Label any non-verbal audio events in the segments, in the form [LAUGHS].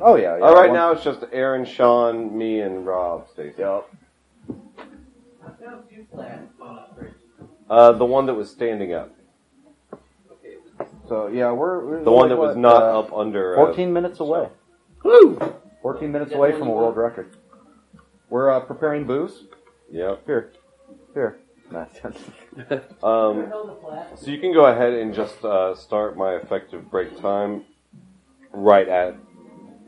countdown. An actual countdown? Oh yeah. yeah. Uh, right One- now it's just Aaron, Sean, me, and Rob. Stacy. Yep. Uh, the one that was standing up. So yeah, we're, we're The one like, that was what, not uh, up under. uh, 14 minutes away. Woo! 14 minutes away from a world record. We're uh, preparing booze. Yep. Here, here. [LAUGHS] Nah, Um, so you can go ahead and just uh, start my effective break time right at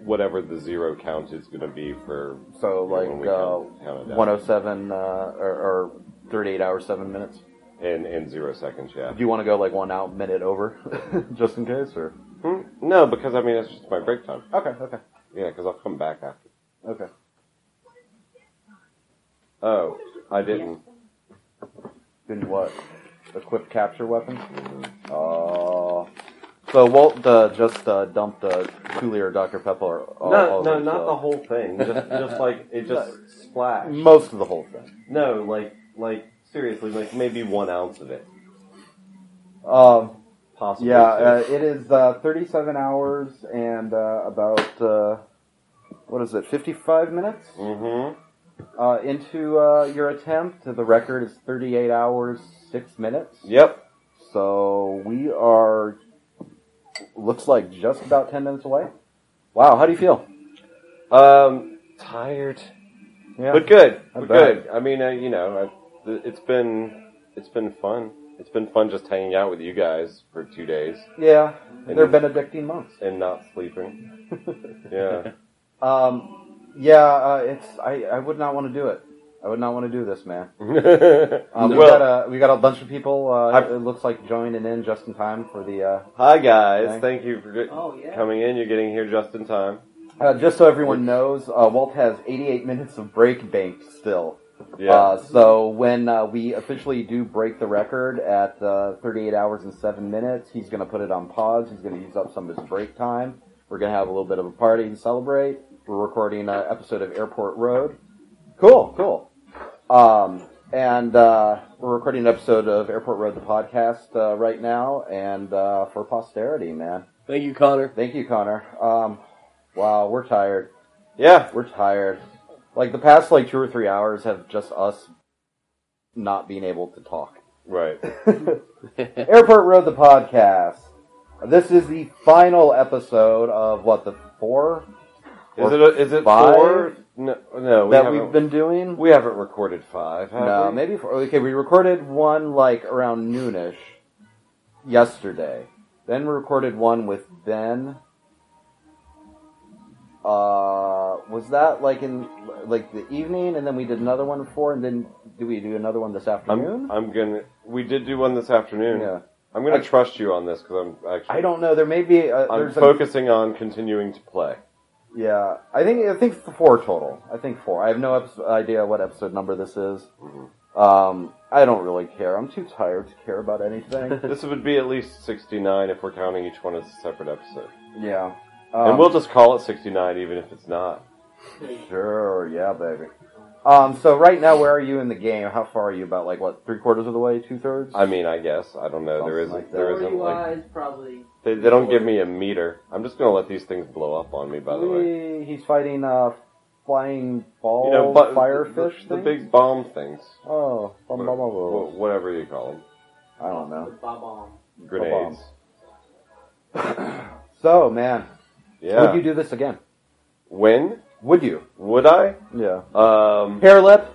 whatever the zero count is going to be for. so when like we uh, count- count it down. 107 uh, or, or 38 hours, seven minutes. in in zero seconds. Yeah. Do you want to go like one out minute over, [LAUGHS] just in case, or? Hmm? No, because I mean it's just my break time. Okay, okay, Yeah, because I'll come back after. okay. Oh, I didn't. Then what? Equip capture weapon. Oh. So Walt uh, just uh, dumped uh, two liter Dr Pepper. All, no, all no, over not himself. the whole thing. Just, just like it just [LAUGHS] splashed. Most of the whole thing. No, like, like seriously, like maybe one ounce of it, Um, possibly. yeah, uh, it is uh, 37 hours and uh, about uh, what is it? 55 minutes Mhm. uh, into uh, your attempt. The record is 38 hours six minutes. Yep. So we are looks like just about 10 minutes away. Wow, how do you feel? Um, tired, Yeah. but good. I But bet. good. I mean, uh, you know, I, it's been it's been fun. It's been fun just hanging out with you guys for two days Yeah, And they're Benedictine monks. and not sleeping. [LAUGHS] Yeah. Um, yeah, uh, it's I, I would not want to do it. I would not want to do this, man. [LAUGHS] Um, we well, got a we got a bunch of people. Uh, it looks like joining in just in time for the. Uh, hi guys. Okay. Thank you for Oh, yeah. coming in. You're getting here just in time. uh, just so everyone knows, uh, Walt has 88 minutes of break banked still. Yeah. Uh, so when uh, we officially do break the record at uh, 38 hours and 7 minutes, he's going to put it on pause. He's going to use up some of his break time. We're going to have a little bit of a party and celebrate. We're recording an episode of Airport Road. Cool, cool. Um, and uh, we're recording an episode of Airport Road, the podcast, uh, right now, and uh, for posterity, man. Thank you, Connor. Thank you, Connor. Um, wow, we're tired. yeah. We're tired. Like the past like two or three hours have just us not being able to talk. Right. [LAUGHS] [LAUGHS] Airport Road the podcast. This is the final episode of what the four Is Or it a, is it five? four? No, no we that haven't, we've been doing. we haven't recorded five. Have No, we? maybe four. Okay, we recorded one like around noonish yesterday. Then we recorded one with Ben. Uh, was that like in like the evening, and then we did another one before, and then do we do another one this afternoon? I'm I'm gonna. We did do one this afternoon. yeah, I'm gonna I- trust you on this because I'm actually. I don't know. There may be. A, I'm there's a, focusing on continuing to play. Yeah, I think I think four total. I think four. I have no episode, idea what episode number this is. Um, I don't really care. I'm too tired to care about anything. [LAUGHS] this would be at least 69 if we're counting each one as a separate episode. yeah, and Um, we'll just call it 69 even if it's not. Sure, yeah, baby. Um, so right now, where are you in the game? How far are you? About like what, three quarters of the way, two thirds? I mean, I guess I don't know. There Something isn't. like that. there isn't like wise, probably. they, they don't give me a meter. I'm just gonna let these things blow up on me. By the way, He's fighting uh, flying ball you know, but firefish. the, the things? big bomb things, Oh, bum, bum, bum, bum. Wh- whatever you call them, I don't know. Bob-omb. grenades. [COUGHS] So man, Yeah. would you do this again? when Would you? would I? Yeah. Um, Hair lip.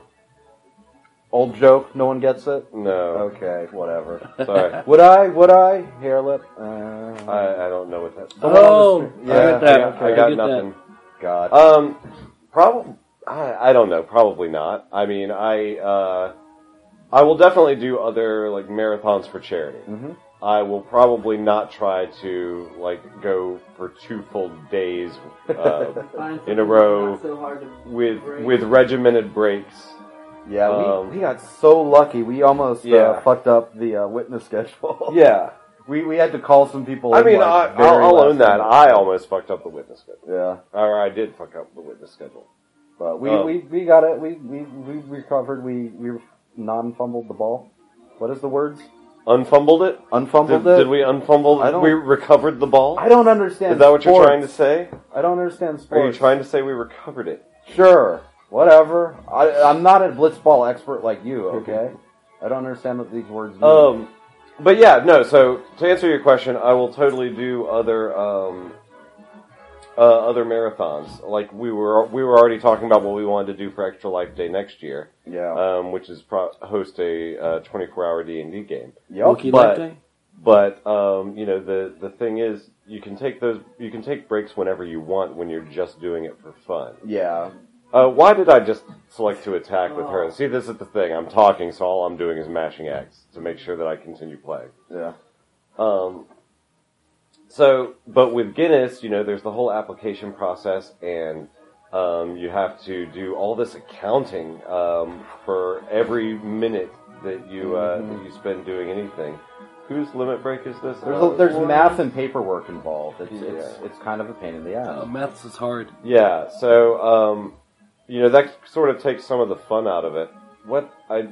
Old joke. No one gets it. no. Okay, whatever. Sorry, [LAUGHS] Would I? Would I? Hair lip. Uh, I, I don't know what that. Someone Oh, on the- I yeah, get that. okay. I I got get that. nothing. God. Um, probably. I, I don't know. Probably not. I mean, I uh, I will definitely do other like marathons for charity. hmm I will probably not try to like go for two full days [LAUGHS] uh, In a row so hard with break. with regimented breaks. Yeah, we, Um, we got so lucky. We almost uh, Yeah. fucked up the uh, witness schedule. [LAUGHS] Yeah, we we had to call some people. I in, mean, like, I, I'll, I'll own that. minute. I almost fucked up the witness schedule, yeah, or I did fuck up the witness schedule. but we, Oh. we, we got it. We we we recovered. We we non fumbled the ball. What is the words? Unfumbled it? Unfumbled Did, it. did we unfumble? I don't- We recovered the ball. I don't understand. Is that what you're trying to say? I don't understand sports. Are you trying to say we recovered it? Sure, whatever. I, I'm not a blitzball expert like you. [LAUGHS] Okay, I don't understand what these words mean. Um, but yeah, no. So to answer your question, I will totally do other um, uh, other marathons. Like we were we were already talking about what we wanted to do for Extra Life Day next year, yeah. um, which is pro- host a uh, 24 hour D and D game. yep. But- But um, you know the the thing is, you can take those you can take breaks whenever you want when you're just doing it for fun. Yeah. Uh, why did I just select to attack with her? See, this is the thing. I'm talking, so all I'm doing is mashing X to make sure that I continue playing. Yeah. Um, so, but with Guinness, you know, there's the whole application process, and um, you have to do all this accounting um, for every minute that you uh, that you spend doing anything. Whose limit break is this? There's Uh, a, there's math and paperwork involved. It's it's Yeah. it's kind of a pain in the ass. Uh, maths is hard. Yeah, so um, you know that sort of takes some of the fun out of it. What I,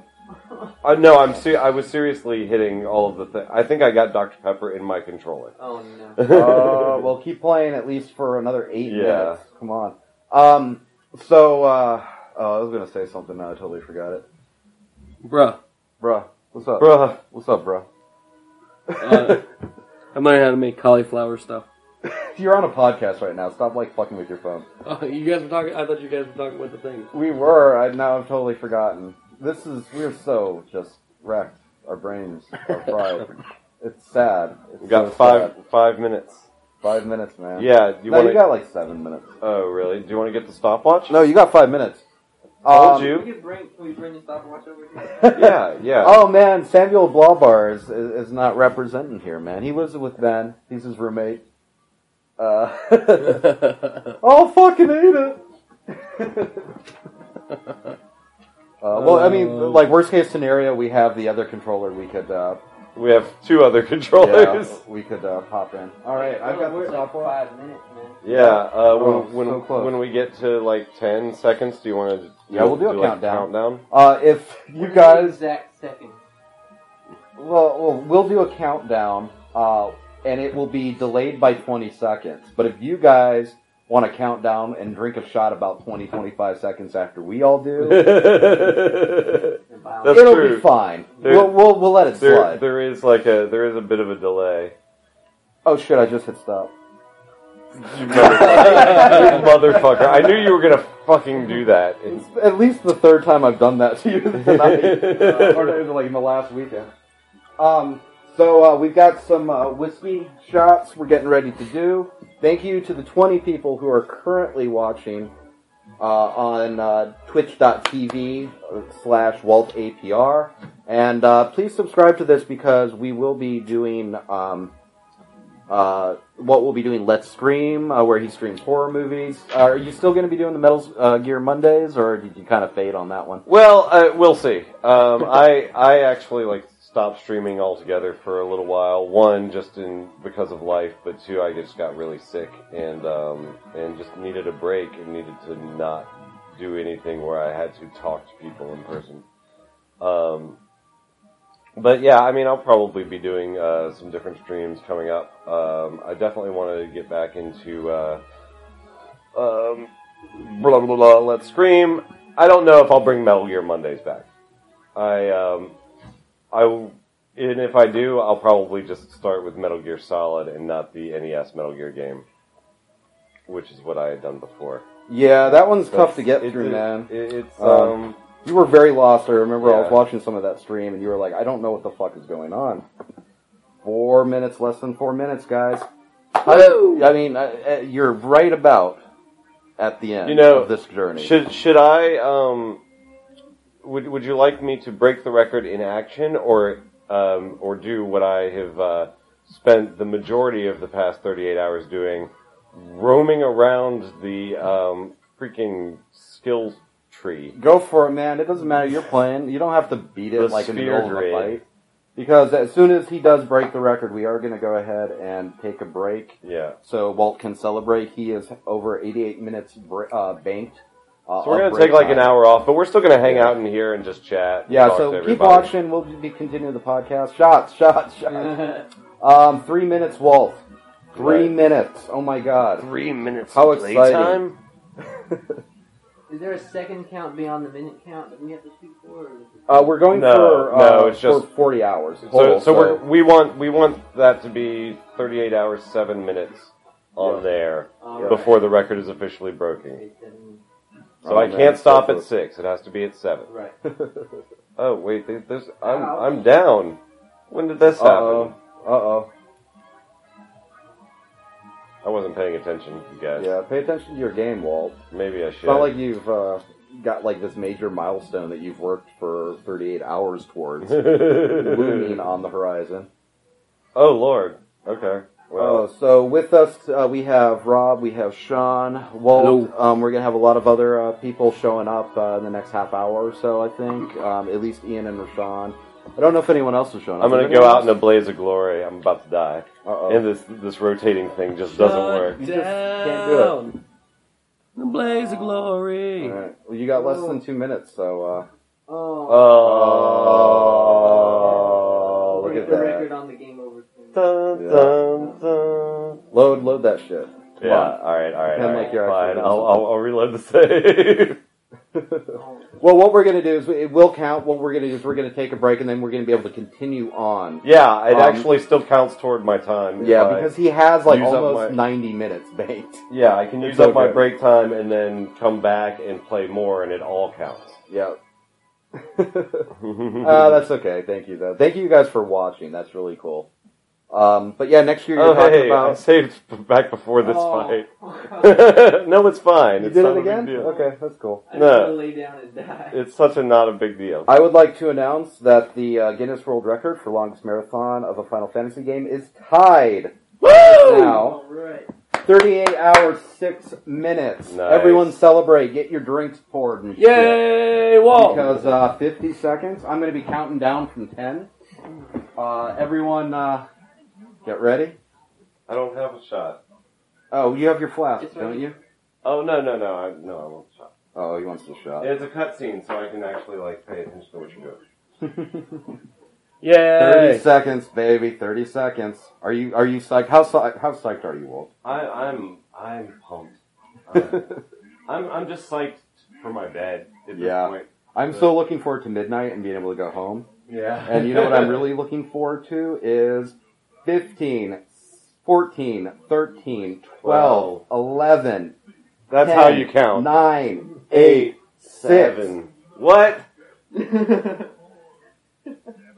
I no, I'm se- I was seriously hitting all of the things. I think I got Dr Pepper in my controller. Oh no. [LAUGHS] uh, well, keep playing at least for another eight Yeah. minutes. Come on. Um. So, uh, oh, I was gonna say something. Now I totally forgot it. Bruh. Bruh, what's up? Bruh, What's up, bruh? Uh, I'm learning how to make cauliflower stuff. [LAUGHS] You're on a podcast right now. Stop like fucking with your phone. Oh, you guys were talking. I thought you guys were talking about the thing. We were. I now I've totally forgotten. This is we're so just wrecked. Our brains are fried. [LAUGHS] it's sad. It's we got so five sad. five minutes. Five minutes, man. Yeah, you no, want you got like seven minutes. Oh, really? Do you want to get the stopwatch? No, you got five minutes. Told Um, you. Can we bring, can we bring the stopwatch over here? [LAUGHS] [LAUGHS] Yeah, yeah. Oh man, Samuel Blaubar is, is is not representing here, man. He lives with Ben. He's his roommate. Uh, [LAUGHS] I'll fucking hate it. uh, well, I mean, like worst case scenario, we have the other controller. We could, uh, We have two other [LAUGHS] yeah, controllers. we could uh, pop in. All right, I've got We're the like five minutes, man. Yeah. uh, when Oh, when, so close. when we get to like ten seconds, do you want to? Yeah, we'll do a like, countdown. countdown. Uh, if you What is the guys, exact second. well, well, we'll do a countdown, uh, and it will be delayed by 20 seconds. But if you guys want to count down and drink a shot about 20, 25 seconds after we all do, [LAUGHS] That's it'll true. be fine. There- we'll, we'll, we'll let it there, slide. there is like a there is a bit of a delay. Oh shit, I just hit stop. You motherfucker. [LAUGHS] You motherfucker. I knew you were gonna fucking do that. It's at least the third time I've done that to you tonight. [LAUGHS] uh, or like in the last weekend. Um, so uh, we've got some uh, whiskey shots we're getting ready to do. Thank you to the 20 people who are currently watching uh, on uh, twitch.tv slash Walt APR. And uh, please subscribe to this because we will be doing um, uh, what we'll be doing Let's Scream, uh, where he streams horror movies. Uh, are you still going to be doing the Metal Gear Mondays, or did you kind of fade on that one? Well, we'll see. Um, I I actually like stopped streaming altogether for a little while. One, just in because of life, but two, I just got really sick and um, and just needed a break and needed to not do anything where I had to talk to people in person. Um, but yeah, I mean, I'll probably be doing uh, some different streams coming up. Um, I definitely want to get back into uh, um, blah blah blah. Let's scream. I don't know if I'll bring Metal Gear Mondays back. I um, I and if I do, I'll probably just start with Metal Gear Solid and not the NES Metal Gear game, which is what I had done before. Yeah, that one's tough to get it- through, it- man. it- it's Um, um, You were very lost. I remember I was Yeah. watching some of that stream, and you were like, "I don't know what the fuck is going on." Four minutes, less than four minutes, guys. I, I mean, uh, uh, you're right about at the end You know, of this journey. should should I um, would would you like me to break the record in action or um, or do what I have uh, spent the majority of the past 38 hours doing, roaming around the um, freaking skills tree. Go for it, man. It doesn't matter. You're playing. You don't have to beat it The like in the sphere middle of a grid. fight. Because as soon as he does break the record, we are going to go ahead and take a break Yeah. so Walt can celebrate. He is over 88 minutes br- uh, banked Uh, So we're gonna take like an hour off, but we're still gonna hang Yeah. out in here and just chat. Yeah, talk so to keep watching. We'll be continuing the podcast. Shots, shots, shots. [LAUGHS] um, three minutes, Walt. Three Right. minutes. Oh my god. Three minutes How of exciting. playtime? [LAUGHS] Is there a second count beyond the minute count that we have to shoot for? Or is Uh, we're going No, for uh, no, it's for just- forty hours. So, total, so we're we want we want that to be 38 hours 7 minutes on Yeah. there Alright. before the record is officially broken. So Oh, I man, can't stop at six. It has to be at seven. Right. [LAUGHS] Oh wait, there's I'm I'm down. When did this happen? Uh oh. I wasn't paying attention, you guys. Yeah, pay attention to your game, Walt. Maybe I should. It's not like you've uh, got like this major milestone that you've worked for 38 hours towards [LAUGHS] looming on the horizon. oh Lord. Okay. Well, Uh, so with us, uh, we have Rob, we have Sean, Walt. Um, we're gonna have a lot of other uh, people showing up uh, in the next half hour or so. I think um, at least Ian and Rashawn. I don't know if anyone else is showing up. I'm gonna go out in a blaze of glory. I'm about to die, Uh-oh. and this this rotating thing just doesn't work. You just can't do it. Down. The blaze of glory. All right. Well, you got less than two minutes, so uh, Oh. Oh, look break at the that. record on the game over. thing. Dun, Yeah. dun, dun. Load load that shit. Come Yeah. on. All right. All right. Pretend all like right. you're Fine. I'll, I'll I'll reload the save. [LAUGHS] Well, what we're gonna do is it will count. What we're gonna do is we're gonna take a break, and then we're gonna be able to continue on. yeah. It Um, actually still counts toward my time. Yeah, because he has like almost my- 90 minutes banked. yeah, I can It's use up my okay. break time and then come back and play more, and it all counts. Yeah. [LAUGHS] [LAUGHS] uh, that's okay. Thank you, though. Thank you guys for watching. That's really cool. Um, but yeah, next year you're oh, talking hey, I about. saved back before this Oh. fight. [LAUGHS] [LAUGHS] no, it's fine. You it's did not it a big again? deal. Okay, that's cool. I No. wanna lay down and die. It's such a not a big deal. I would like to announce that the uh, Guinness World Record for longest marathon of a Final Fantasy game is tied Woo! now. Alright. 38 hours, 6 minutes. Nice. Everyone celebrate. Get your drinks poured and shit. Yay, Walt! Because uh, 50 seconds. I'm going to be counting down from 10. Uh, everyone, uh, get ready. I don't have a shot. Oh, you have your flask, It's don't you? Oh no no no I no I won't shot. Oh, he wants the shot. It's a cutscene, so I can actually like pay attention to what you're doing. [LAUGHS] Yay! 30 seconds, baby. 30 seconds. Are you are you psyched? How psyched, how psyched are you, Wolf? I, I'm I'm pumped. [LAUGHS] Uh, I'm I'm just psyched for my bed at this point. I'm so looking forward to midnight and being able to go home. Yeah. And you know what I'm really [LAUGHS] looking forward to is 15, 14, 13, 12, 11, That's 10, how you count. 9, 8, 6, What? [LAUGHS] 3,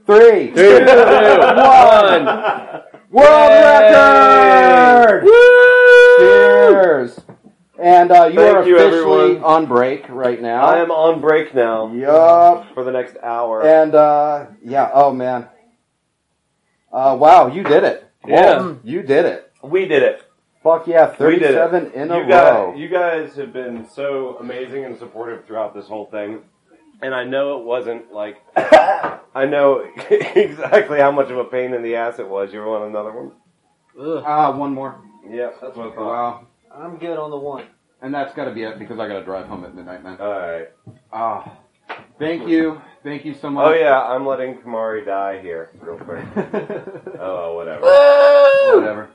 2, 1. [LAUGHS] World record! Cheers! And uh, you Thank are you, officially everyone. on break right now. I am on break now Yup. for the next hour. And uh, yeah, oh man. Uh, wow, you did it. Yeah. Whoa, you did it. we did it. Fuck yeah, We did it. 37 in a you guys, row. you guys have been so amazing and supportive throughout this whole thing. And I know it wasn't like [COUGHS] I know [LAUGHS] exactly how much of a pain in the ass it was. You want another one? Ugh. Ah, one more. Yeah, that's what I thought. Wow. I'm good on the one. And that's gotta be it because I gotta drive home at midnight, man. All right. Ah. Thank you. Thank you so much. Oh yeah, I'm letting Kimahri die here real quick. [LAUGHS] oh, whatever. Whatever.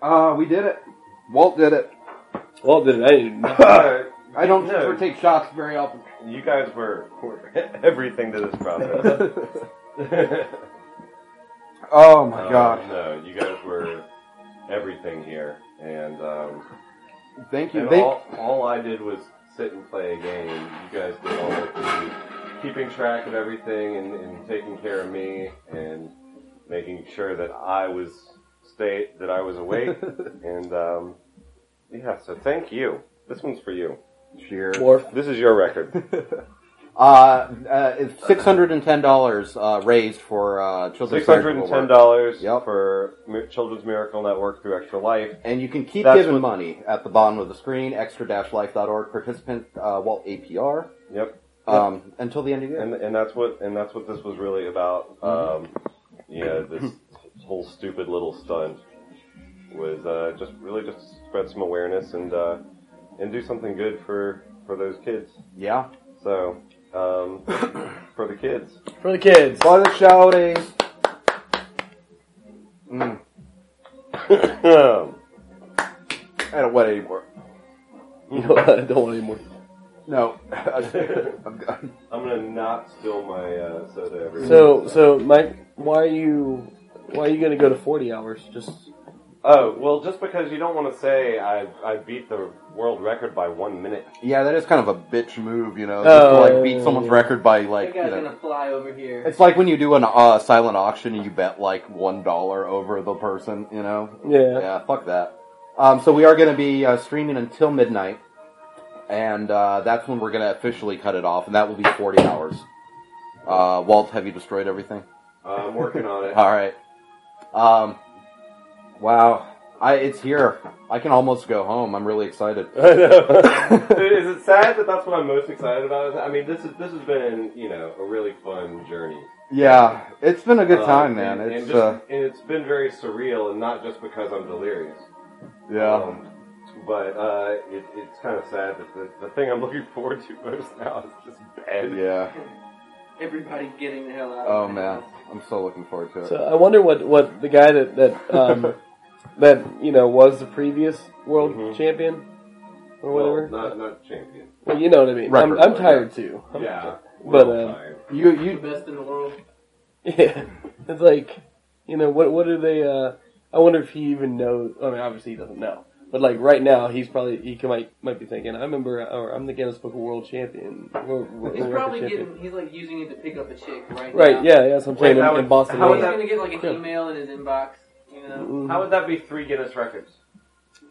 Ah, we did it. Walt did it. Walt did it. I didn't. [LAUGHS] Alright, I don't No. partake shots very often. you guys were, were [LAUGHS] everything to this process. oh my Uh, god. No, you guys were everything here, and um, Thank you. and Thank- all, all I did was sit and play a game. You guys did all the keeping track of everything and, and taking care of me and making sure that I was stay that I was awake. [LAUGHS] and um, yeah, so thank you. This one's for you. Cheers. Dwarf. This is your record. [LAUGHS] Uh, uh, six hundred and ten dollars uh, raised for uh, children's Six hundred and ten dollars Yep. for Children's Miracle Network through Extra Life. And you can keep That's giving money at the bottom of the screen, extra-life.org, participant uh, Walt APR, Yep. um, until the end of the year. and and that's what and that's what this was really about. Mm-hmm. Um, know, this [LAUGHS] whole stupid little stunt was uh, just really just spread some awareness and uh, and do something good for for those kids. Yeah. So um, for the kids. For the kids. By the shouting. Mm, [LAUGHS] I don't want any more. You know, I don't want any more. No. [LAUGHS] I'm done. I'm gonna not spill my uh, soda everywhere. So, so Mike, why are you, why are you gonna go to forty hours? Just Oh well, just because you don't want to say I I beat the world record by one minute. Yeah, that is kind of a bitch move, you know, just to Oh, like beat someone's yeah. record by That like, you guy's know. gonna fly over here. It's like when you do an uh, silent auction and you bet like one dollar over the person, you know. yeah. Yeah, fuck that. Um, so we are going to be uh, streaming until midnight, and uh, that's when we're going to officially cut it off, and that will be forty hours. Uh, Walt, have you destroyed everything? Uh, I'm working on it. [LAUGHS] All right. Um, wow, I it's here. I can almost go home. I'm really excited. [LAUGHS] I know. [LAUGHS] is it sad that that's what I'm most excited about? I mean, this is this has been you know a really fun journey. Yeah, it's been a good Uh, time, man. and, It's and, just, uh, and it's been very surreal, and not just because I'm delirious. yeah. Um, but uh, it, it's kind of sad that the, the thing I'm looking forward to [LAUGHS] most now is just bed. Yeah. Everybody getting the hell out. Oh of the man, house. I'm so looking forward to it. So I wonder what what the guy that that um that you know was the previous world Mhm. champion or Well, whatever. not not champion. Well, you know what I mean. I'm, I'm tired too. I'm- [LAUGHS] Yeah, But, we're um, tired. You The you best in the world. [LAUGHS] Yeah, it's like you know what what do they? uh I wonder if he even knows. I mean, obviously he doesn't know. But like right now, he's probably he can, might might be thinking. I remember, or I'm the Guinness Book of World Champion. World, world He's record probably champion. getting. He's like using it to pick up a chick right now. Right? Yeah, yeah. That's what I'm Wait, saying in, would- in Boston. how would He's gonna get like an Yeah. email in his inbox. You know. Mhm. How would that be three Guinness records?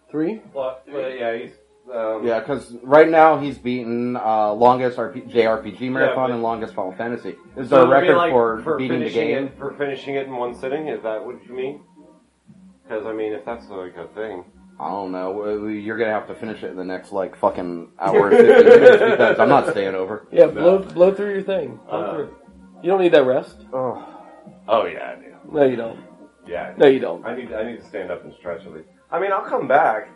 Three? Well, well, yeah, he's um, Yeah, because right now he's beaten uh, longest RP- JRPG marathon but- and longest Final Fantasy. Is So there a it'd be record like for, beating the finishing game? It, for finishing it in one sitting? Is that what you mean? Because I mean, if that's like a thing, I don't know. We- we- You're gonna have to finish it in the next like fucking hour and fifty minutes [LAUGHS] because I'm not staying over. Yeah, blow blow through your thing. Blow Uh, through. You don't need that rest. Oh, oh yeah, I do. No, you don't. Yeah, No, you don't. I need I need to stand up and stretch at least. I mean, I'll come back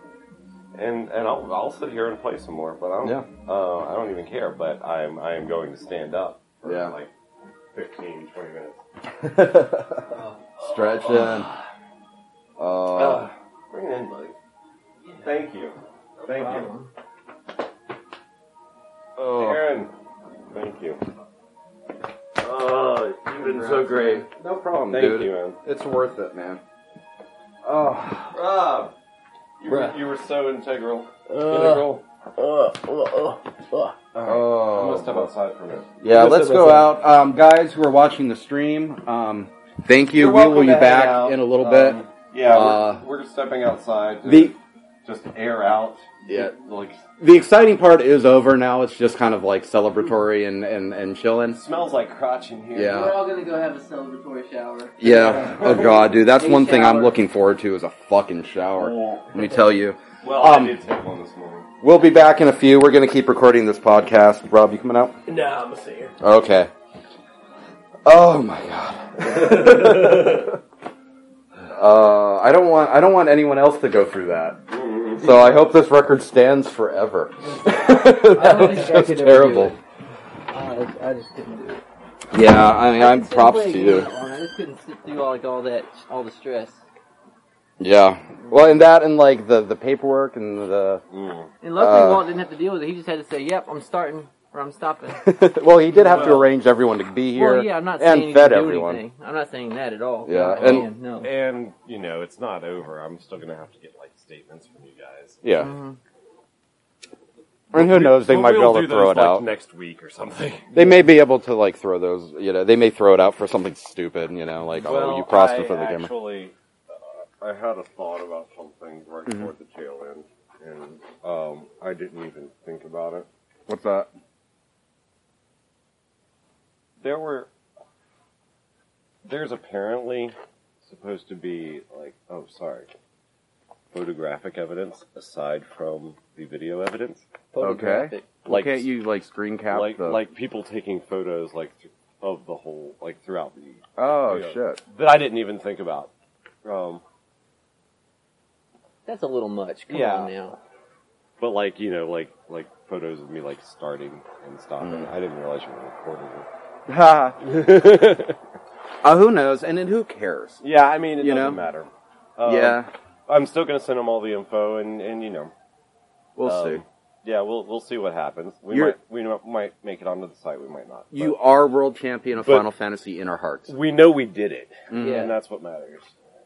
and and I'll I'll sit here and play some more, but I don't Yeah. uh, I don't even care. But I am I am going to stand up for Yeah. like 15, 20 minutes. [LAUGHS] stretching. Oh, Uh, bring it in, buddy. Thank you, thank you, oh. Aaron. Thank you. Oh, you've been so great. No problem, Thank dude. you, man. It's worth it, man. Oh, Rob, you were, Bruh. you were so integral. Uh, Integral. uh, uh, uh, uh. I'm oh. gonna step outside for a minute. Yeah, Let's let's go out, um, guys who are watching the stream. Um, thank you. You're we will be to back out. in a little Um, bit. Yeah, Uh, we're, we're stepping outside to The just air out. Yeah. like the exciting part is over now. It's just kind of like celebratory and and and chilling. smells like crotch in here. Yeah. We're all gonna go have a celebratory shower. Yeah. [LAUGHS] Oh god, dude, that's A one thing I'm shower. looking forward to is a fucking shower. Let me tell you. Well, Um, I did take one this morning. We'll be back in a few. We're gonna keep recording this podcast. Rob, you coming out? Nah, I'm gonna stay here. Okay. Oh my god. [LAUGHS] uh, I don't want I don't want anyone else to go through that. So I hope this record stands forever. [LAUGHS] don't [LAUGHS] That's just could ever do terrible. I, I just couldn't do it. Yeah, I mean, I'm props to you you. that one. I just couldn't sit through all, like all that, all the stress. Yeah. Well, and that and like the the paperwork and the. And luckily, Uh, Walt didn't have to deal with it. He just had to say, "Yep, I'm starting or I'm stopping." [LAUGHS] well, he did have to arrange everyone to be here well, yeah, I'm not saying and he fed everyone. anything. I'm not saying that at all. Yeah, and- man, no. And you know, it's not over. I'm still gonna have to get like statements from you guys. Yeah. Mhm. And who knows? They But might be we'll able to throw those, it like, out. next week or something. [LAUGHS] They may be able to like throw those. You know, they may throw it out for something stupid. You know, like oh, you crossed in front of the camera. Actually, uh, I had a thought about something right Mhm. toward the tail end, and um, I didn't even think about it. What's that? There were. There's apparently supposed to be like, oh, sorry, photographic evidence aside from the video evidence. Okay. Like, Can't you like screen cap like, the? like people taking photos like th- of the whole, like throughout the oh yeah. shit. that I didn't even think about. Um, That's a little much. Come Yeah. on now. but like you know, like like photos of me like starting and stopping. Mm. I didn't realize you were recording Ha. [LAUGHS] Uh, who knows? And then who cares? yeah, I mean, it You doesn't know? matter. Um, yeah, I'm still gonna send them all the info, and and you know, we'll um, see. Yeah, we'll we'll see what happens. We You're- might we might- might make it onto the site. We might not. You are world champion of Final Fantasy in our hearts. We know we did it, Mhm. Yeah. and that's what matters.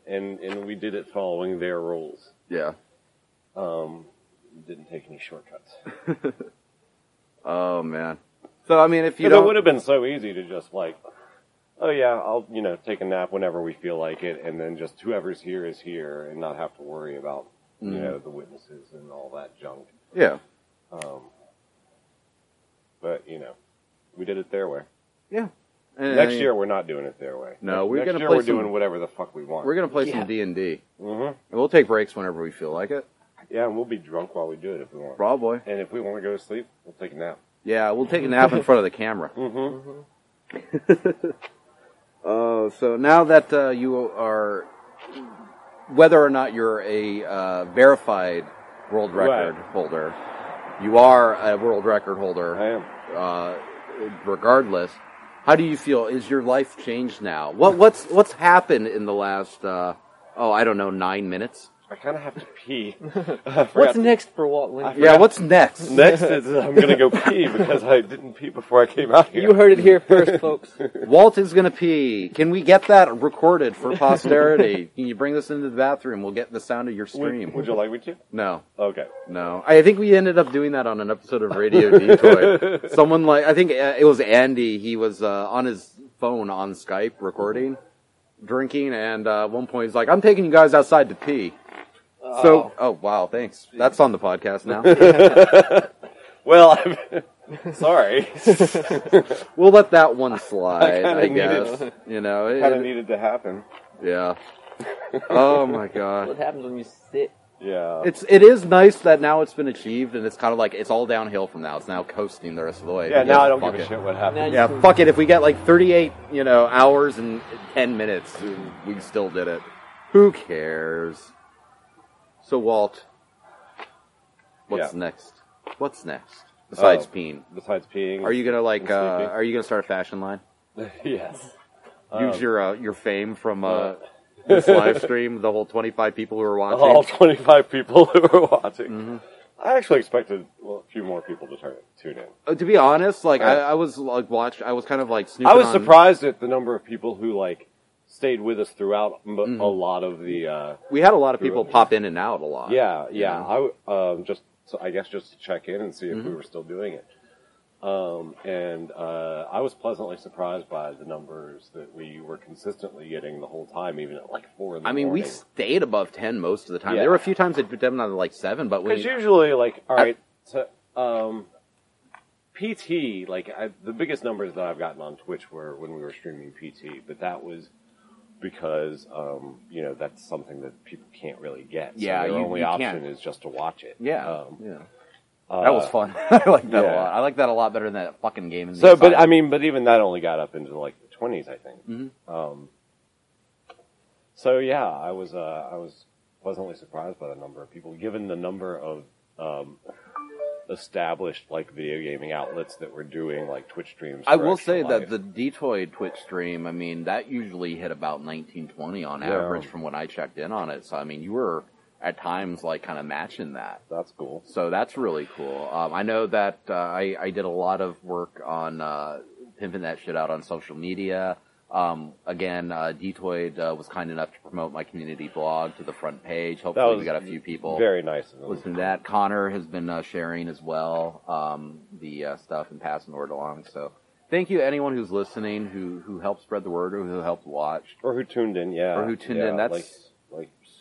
And and we did it following their rules. Yeah. Um, didn't take any shortcuts. [LAUGHS] Oh man. So I mean, if you it don't, would have been so easy to just like, oh yeah, I'll you know take a nap whenever we feel like it, and then just whoever's here is here, and not have to worry about you Mhm. know the witnesses and all that junk. yeah, Um, but you know, we did it their way. And- Next year we're not doing it their way. No, we're Next gonna year play we're some- doing whatever the fuck we want. we're gonna play some D and D, hmm and we'll take breaks whenever we feel like it. Yeah, and we'll be drunk while we do it if we want. Probably. And if we want to go to sleep, we'll take a nap. Yeah, we'll take a nap in front of the camera. [LAUGHS] Mm-hmm. Oh, [LAUGHS] so now that uh, you are, whether or not you're a uh, verified world record Right. holder, you are a world record holder. I am. uh, regardless, how do you feel? Is your life changed now? What what's what's happened in the last uh, oh I don't know nine minutes? I kind of have to pee. [LAUGHS] [LAUGHS] What's next for Walt Winfrey? Yeah, what's next? [LAUGHS] Next is I'm gonna go pee because I didn't pee before I came out here. You heard it here first, folks. Walt is gonna pee. Can we get that recorded for posterity? Can you bring this into the bathroom? We'll get the sound of your Would, stream. would you like me to? No, Okay. no. I think we ended up doing that on an episode of Radio Detoy. Someone like I think uh, it was Andy. He was uh, on his phone on Skype recording, drinking, and uh, at one point he's like, "I'm taking you guys outside to pee." So, oh wow, thanks. That's on the podcast now. [LAUGHS] Well, I'm [LAUGHS] sorry. [LAUGHS] we'll let that one slide, I I, kinda guess. You know, it- kind of needed to happen. yeah. Oh my god. what happens when you sit? Yeah. It's it is nice that now it's been achieved, and it's kind of like it's all downhill from now. It's now coasting the rest of the way. yeah. But Now I don't fuck give a it. shit what Now happened. Yeah, fuck it. If we get like 38, you know, hours and 10 minutes, we still did it. Who cares? So, Walt, what's Yeah. next? What's next? Besides Oh. peeing. Besides peeing. Are you gonna like, uh, are you gonna start a fashion line? [LAUGHS] yes. Use Um, your, uh, your fame from, uh, uh, this live stream, the whole 25 people who are watching. all 25 people who were watching. Mhm. I actually expected well, a few more people to turn tune in. Uh, to be honest, like, I, I was like, watch, I was kind of like snooping I was on- surprised at the number of people who like stayed with us throughout m- Mhm. a lot of the. Uh, We had a lot of people Through- pop in and out a lot. yeah, you yeah. know? I w- um, just so I guess just to check in and see if we Mhm. were still doing it. Um, and uh, I was pleasantly surprised by the numbers that we were consistently getting the whole time, even at like four in the I mean, we stayed above 10 most of the time. Yeah. There were a few times it that done on like 7, but we, Because usually, like, all right, so um, PT, like I, the biggest numbers that I've gotten on Twitch were when we were streaming PT, but that was because um, you know that's something that people can't really get. So Yeah, their you- only you option can't. is just to watch it. yeah, Um, yeah. Uh, That was fun. [LAUGHS] I like that a lot. I like that a lot better than that fucking game. In the So, but I mean, but even that only got up into like the twenties, I think. Mhm. Um, so yeah, I was uh, I was pleasantly surprised by the number of people, given the number of um, established like video gaming outlets that were doing like Twitch streams. I will say Life. that the Dtoid Twitch stream, I mean, that usually hit about 1920 on Yeah. average from when I checked in on it. So, I mean, you were at times like kind of matching that. that's cool. So that's really cool. Um, I know that uh, I, I did a lot of work on uh, pimping that shit out on social media. Um, again, uh, Dtoid uh, was kind enough to promote my community blog to the front page. Hopefully, we got a few people Very nice of listen to that. Connor has been uh, sharing as well um, the uh, stuff and passing the word along. So thank you anyone who's listening, who who helped spread the word, or who helped watch. Or who tuned in? Yeah, Or who tuned Yeah, in, that's like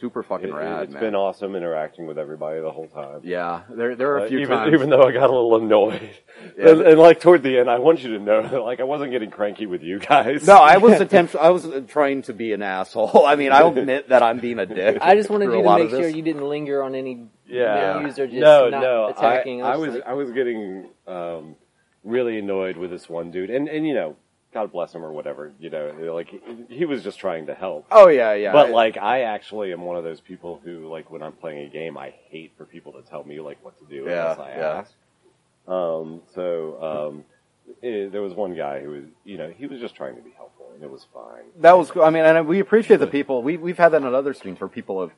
Super fucking rad. it, rad, has man. been awesome interacting with everybody the whole time. yeah, there there are a Uh, few even, times. even though I got a little annoyed, [LAUGHS] Yeah. and, and like toward the end, I want you to know that [LAUGHS] like I wasn't getting cranky with you guys. No, I was [LAUGHS] attempt. I was uh, trying to be an asshole. I mean, I'll admit that I'm being a dick. I just wanted you to make sure you didn't linger on any yeah. menus or just no, not no. attacking. I, I was like- I was getting um, really annoyed with this one dude, and and you know, God bless him or whatever. You know, like he, was just trying to help. Oh yeah, yeah. But like, I actually am one of those people who, like, when I'm playing a game, I hate for people to tell me like what to do Yeah, unless I yeah. ask. Um, so um, eh, there was one guy who was, you know, he was just trying to be helpful, and it was fine. that was cool. I mean, and we appreciate the people. We we've had that on other streams where people have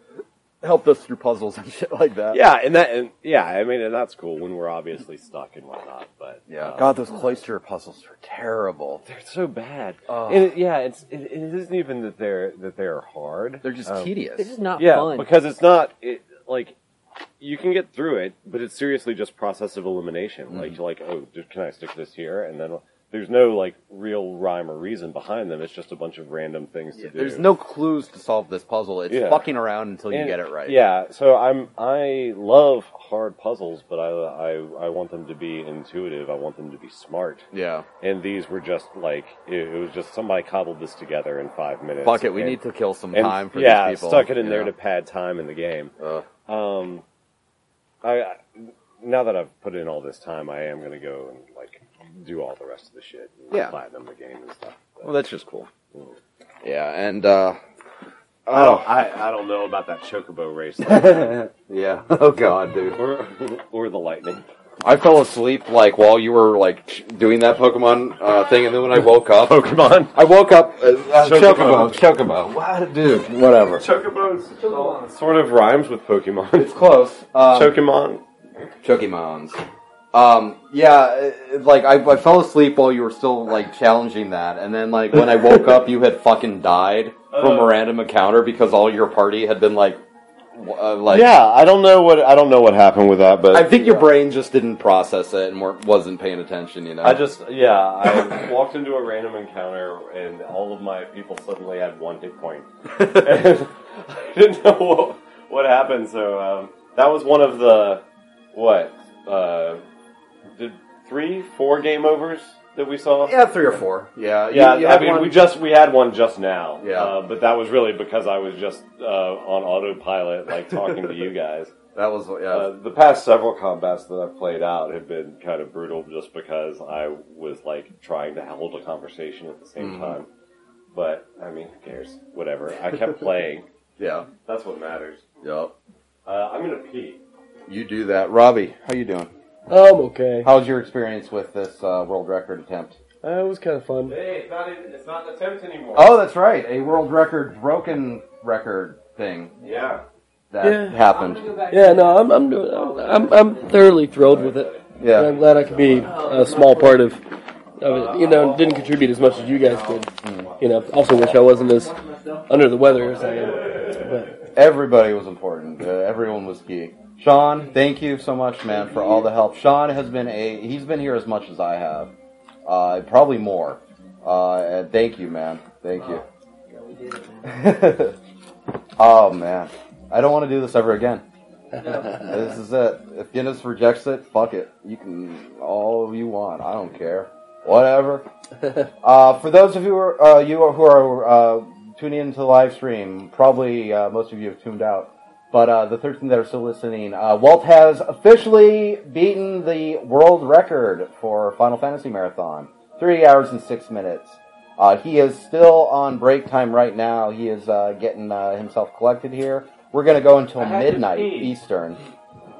helped us through puzzles and [LAUGHS] shit like that. Yeah, and that, and yeah, I mean, and that's cool when we're obviously stuck and whatnot. But Yeah. um, God, those cloister puzzles are terrible. they're so bad. Oh. And it, yeah, it's it, it isn't even that they're that they're hard. They're just Um, tedious. It's just not Yeah, fun. because it's not it, like you can get through it, but it's seriously just process of elimination. Mm-hmm. Like you're like, oh, can I stick this here? And then there's no like real rhyme or reason behind them. It's just a bunch of random things to do. There's no clues to solve this puzzle. It's Yeah. fucking around until you And- get it right. Yeah, so I'm I love hard puzzles, but I I I want them to be intuitive. I want them to be smart. Yeah. And these were just like it, it was just somebody cobbled this together in five minutes. Fuck it. We and- need to kill some and, time for yeah, these people. stuck it in you there know? to pad time in the game. Ugh. Um, I, I now that I've put in all this time, I am gonna go and like do all the rest of the shit. And Yeah. platinum the game and stuff. Well, that's just cool. Yeah, and uh I don't. I, I don't know about that chocobo race [LAUGHS] [LAUGHS] yeah. [LAUGHS] Oh god, dude. or or the lightning. I fell asleep like while you were like doing that Pokemon uh, thing, and then when I woke up, Pokemon. I woke up. Uh, uh, Chocobo. Chocobo, Chocobo. What, dude? Whatever. Chocobos sort of rhymes with Pokemon. It's close. Um, Chokemon. Chokimons. Um, yeah, like I, I fell asleep while you were still like challenging that, and then like when I woke up, you had fucking died from a random encounter because all your party had been like, uh, like. Yeah, I don't know what I don't know what happened with that, but I think your brain just didn't process it and weren't, wasn't paying attention. You know. I just yeah, I walked into a random encounter and all of my people suddenly had one hit point. [LAUGHS] and I didn't know what, what happened, so um, that was one of the what uh, did three, four game overs that we saw. yeah, three or four. Yeah, Yeah, you I mean, one- we just we had one just now. Yeah. uh, but that was really because I was just uh, on autopilot, like talking to you guys. [LAUGHS] that was yeah. Uh, the past several combats that I've played out have been kind of brutal, just because I was like trying to hold a conversation at the same Mhm. time. But I mean, who cares? Whatever. I kept [LAUGHS] playing. yeah. That's what matters. Yep. Uh, I'm gonna pee. You do that, Robbie. How you doing? I'm okay. How was your experience with this uh, world record attempt? Uh, it was kind of fun. Hey, it's not it's not an attempt anymore. Oh, that's right. A world record broken record thing yeah. that Yeah. happened. Yeah, no, I'm I'm doing, I'm I'm thoroughly thrilled with it. And Yeah. I'm glad I could be a small part of of it. You know, didn't contribute as much as you guys did. You know, also wish I wasn't as under the weather as I am. But Everybody was important. Uh, everyone was key. Sean, thank you so much, man, for all the help. Sean has been a he's been here as much as I have, uh, probably more. Uh, and thank you, man. Thank you. [LAUGHS] oh man, I don't want to do this ever again. [LAUGHS] this is it. If Guinness rejects it, fuck it. You can all you want. I don't care. Whatever. [LAUGHS] uh, for those of you who are, uh, you who are uh, tuning into the live stream, probably uh, most of you have tuned out. But uh, the 13 that are still listening, uh, Walt has officially beaten the world record for Final Fantasy Marathon. Three hours and six minutes. Uh, he is still on break time right now. He is uh, getting uh, himself collected here. We're gonna go until I had to midnight. Eastern.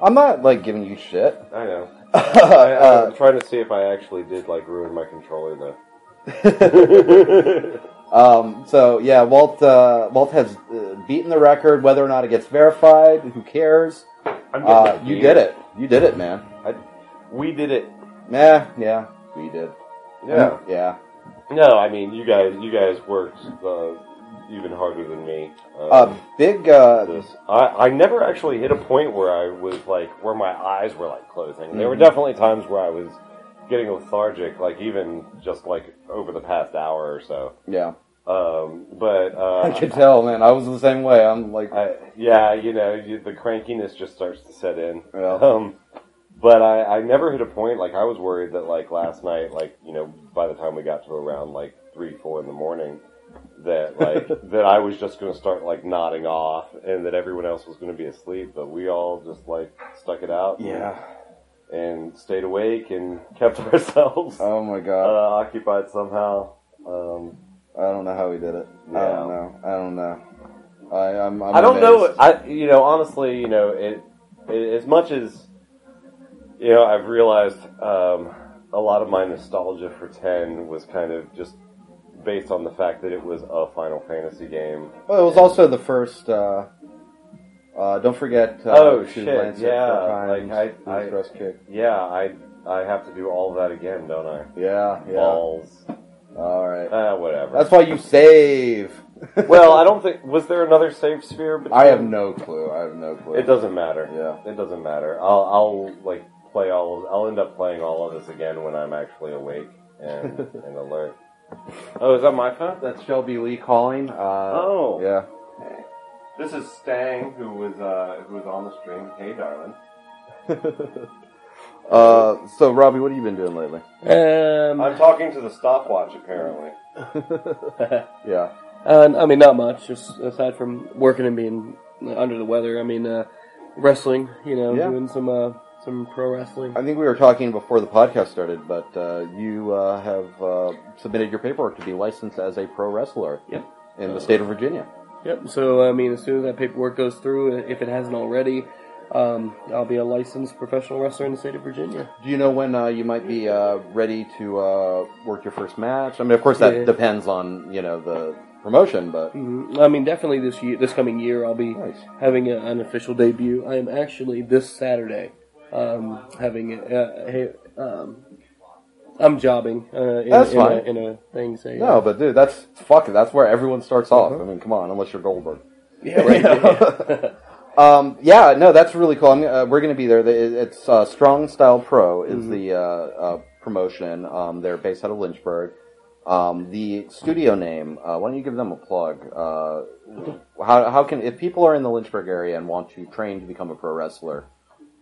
I'm not like giving you shit. I know. [LAUGHS] I, I'm uh, trying to see if I actually did like ruin my controller though. [LAUGHS] [LAUGHS] um, so yeah, Walt uh, Walt has uh, beaten the record. Whether or not it gets verified, who cares? I'm Uh, you did it. You did it, man. We did it. Nah, yeah, we did. Yeah. yeah. No, I mean you guys. You guys worked uh, even harder than me. Um, Uh, big. Uh. I, I never actually hit a point where I was like where my eyes were like closing. There were Mhm. definitely times where I was getting lethargic, like even just like over the past hour or so. yeah, Um, but uh, I could tell, man. I was the same way. I'm like, I, yeah, you know, you, the crankiness just starts to set in. Yeah. Um, but I, I never hit a point like I was worried that like last night, like you know, by the time we got to around like three, four in the morning, that like [LAUGHS] that I was just going to start like nodding off, and that everyone else was going to be asleep. But we all just like stuck it out, yeah. and stayed awake and [LAUGHS] kept ourselves Oh my uh, god. occupied somehow. Um, I don't know how he did it. I don't know. I don't know. I, I'm, I'm I don't know. I you know honestly, you know it, it as much as you know I've realized um, a lot of my nostalgia for ten was kind of just based on the fact that it was a Final Fantasy game. Well, it was also the first. Uh, uh, don't forget. Uh, Oh, to shit, Lance yeah, times, like, I- I- thrust kick. Yeah, I I have to do all of that again, don't I? Yeah, yeah. Balls. All right. Ah, whatever. That's why you save. [LAUGHS] well, I don't think was there another save sphere. Between? I have no clue. I have no clue. It doesn't matter. Yeah. It doesn't matter. I'll I'll like play all. Of, I'll end up playing all of this again when I'm actually awake and [LAUGHS] and alert. Oh, is that my phone? That's Shelby Lee calling. Uh, Oh. yeah. This is Stang, who was uh, who was on the stream. Hey, darling. [LAUGHS] Uh, so Robbie, what have you been doing lately? Um, I'm talking to the stopwatch, apparently. [LAUGHS] Yeah. uh, I mean, not much. Just aside from working and being under the weather. I mean, uh, wrestling. You know, Yeah. doing some uh, some pro wrestling. I think we were talking before the podcast started, but uh, you uh, have uh, submitted your paperwork to be licensed as a pro wrestler. Yep. In the state of Virginia. Yep. So I mean, as soon as that paperwork goes through, if it hasn't already, um, I'll be a licensed professional wrestler in the state of Virginia. Do you know when uh, you might be uh, ready to uh, work your first match? I mean, of course, that Yeah. depends on you know the promotion, but Mhm. I mean, definitely this year, this coming year, I'll be Nice. having a, an official debut. I am actually this Saturday um, having a, a, um, I'm jobbing uh, in, That's in, a, fine. in a thing. Say, no, but dude, that's fuck it. That's where everyone starts off. I mean, come on, unless you're Goldberg. yeah, right. yeah. [LAUGHS] Um, yeah, no, that's really cool. I'm, uh, we're going to be there. It's uh, Strong Style Pro is Mm-hmm. the uh, uh, promotion. Um, they're based out of Lynchburg. Um, the studio name. Uh, why don't you give them a plug? Uh, how how can if people are in the Lynchburg area and want to train to become a pro wrestler,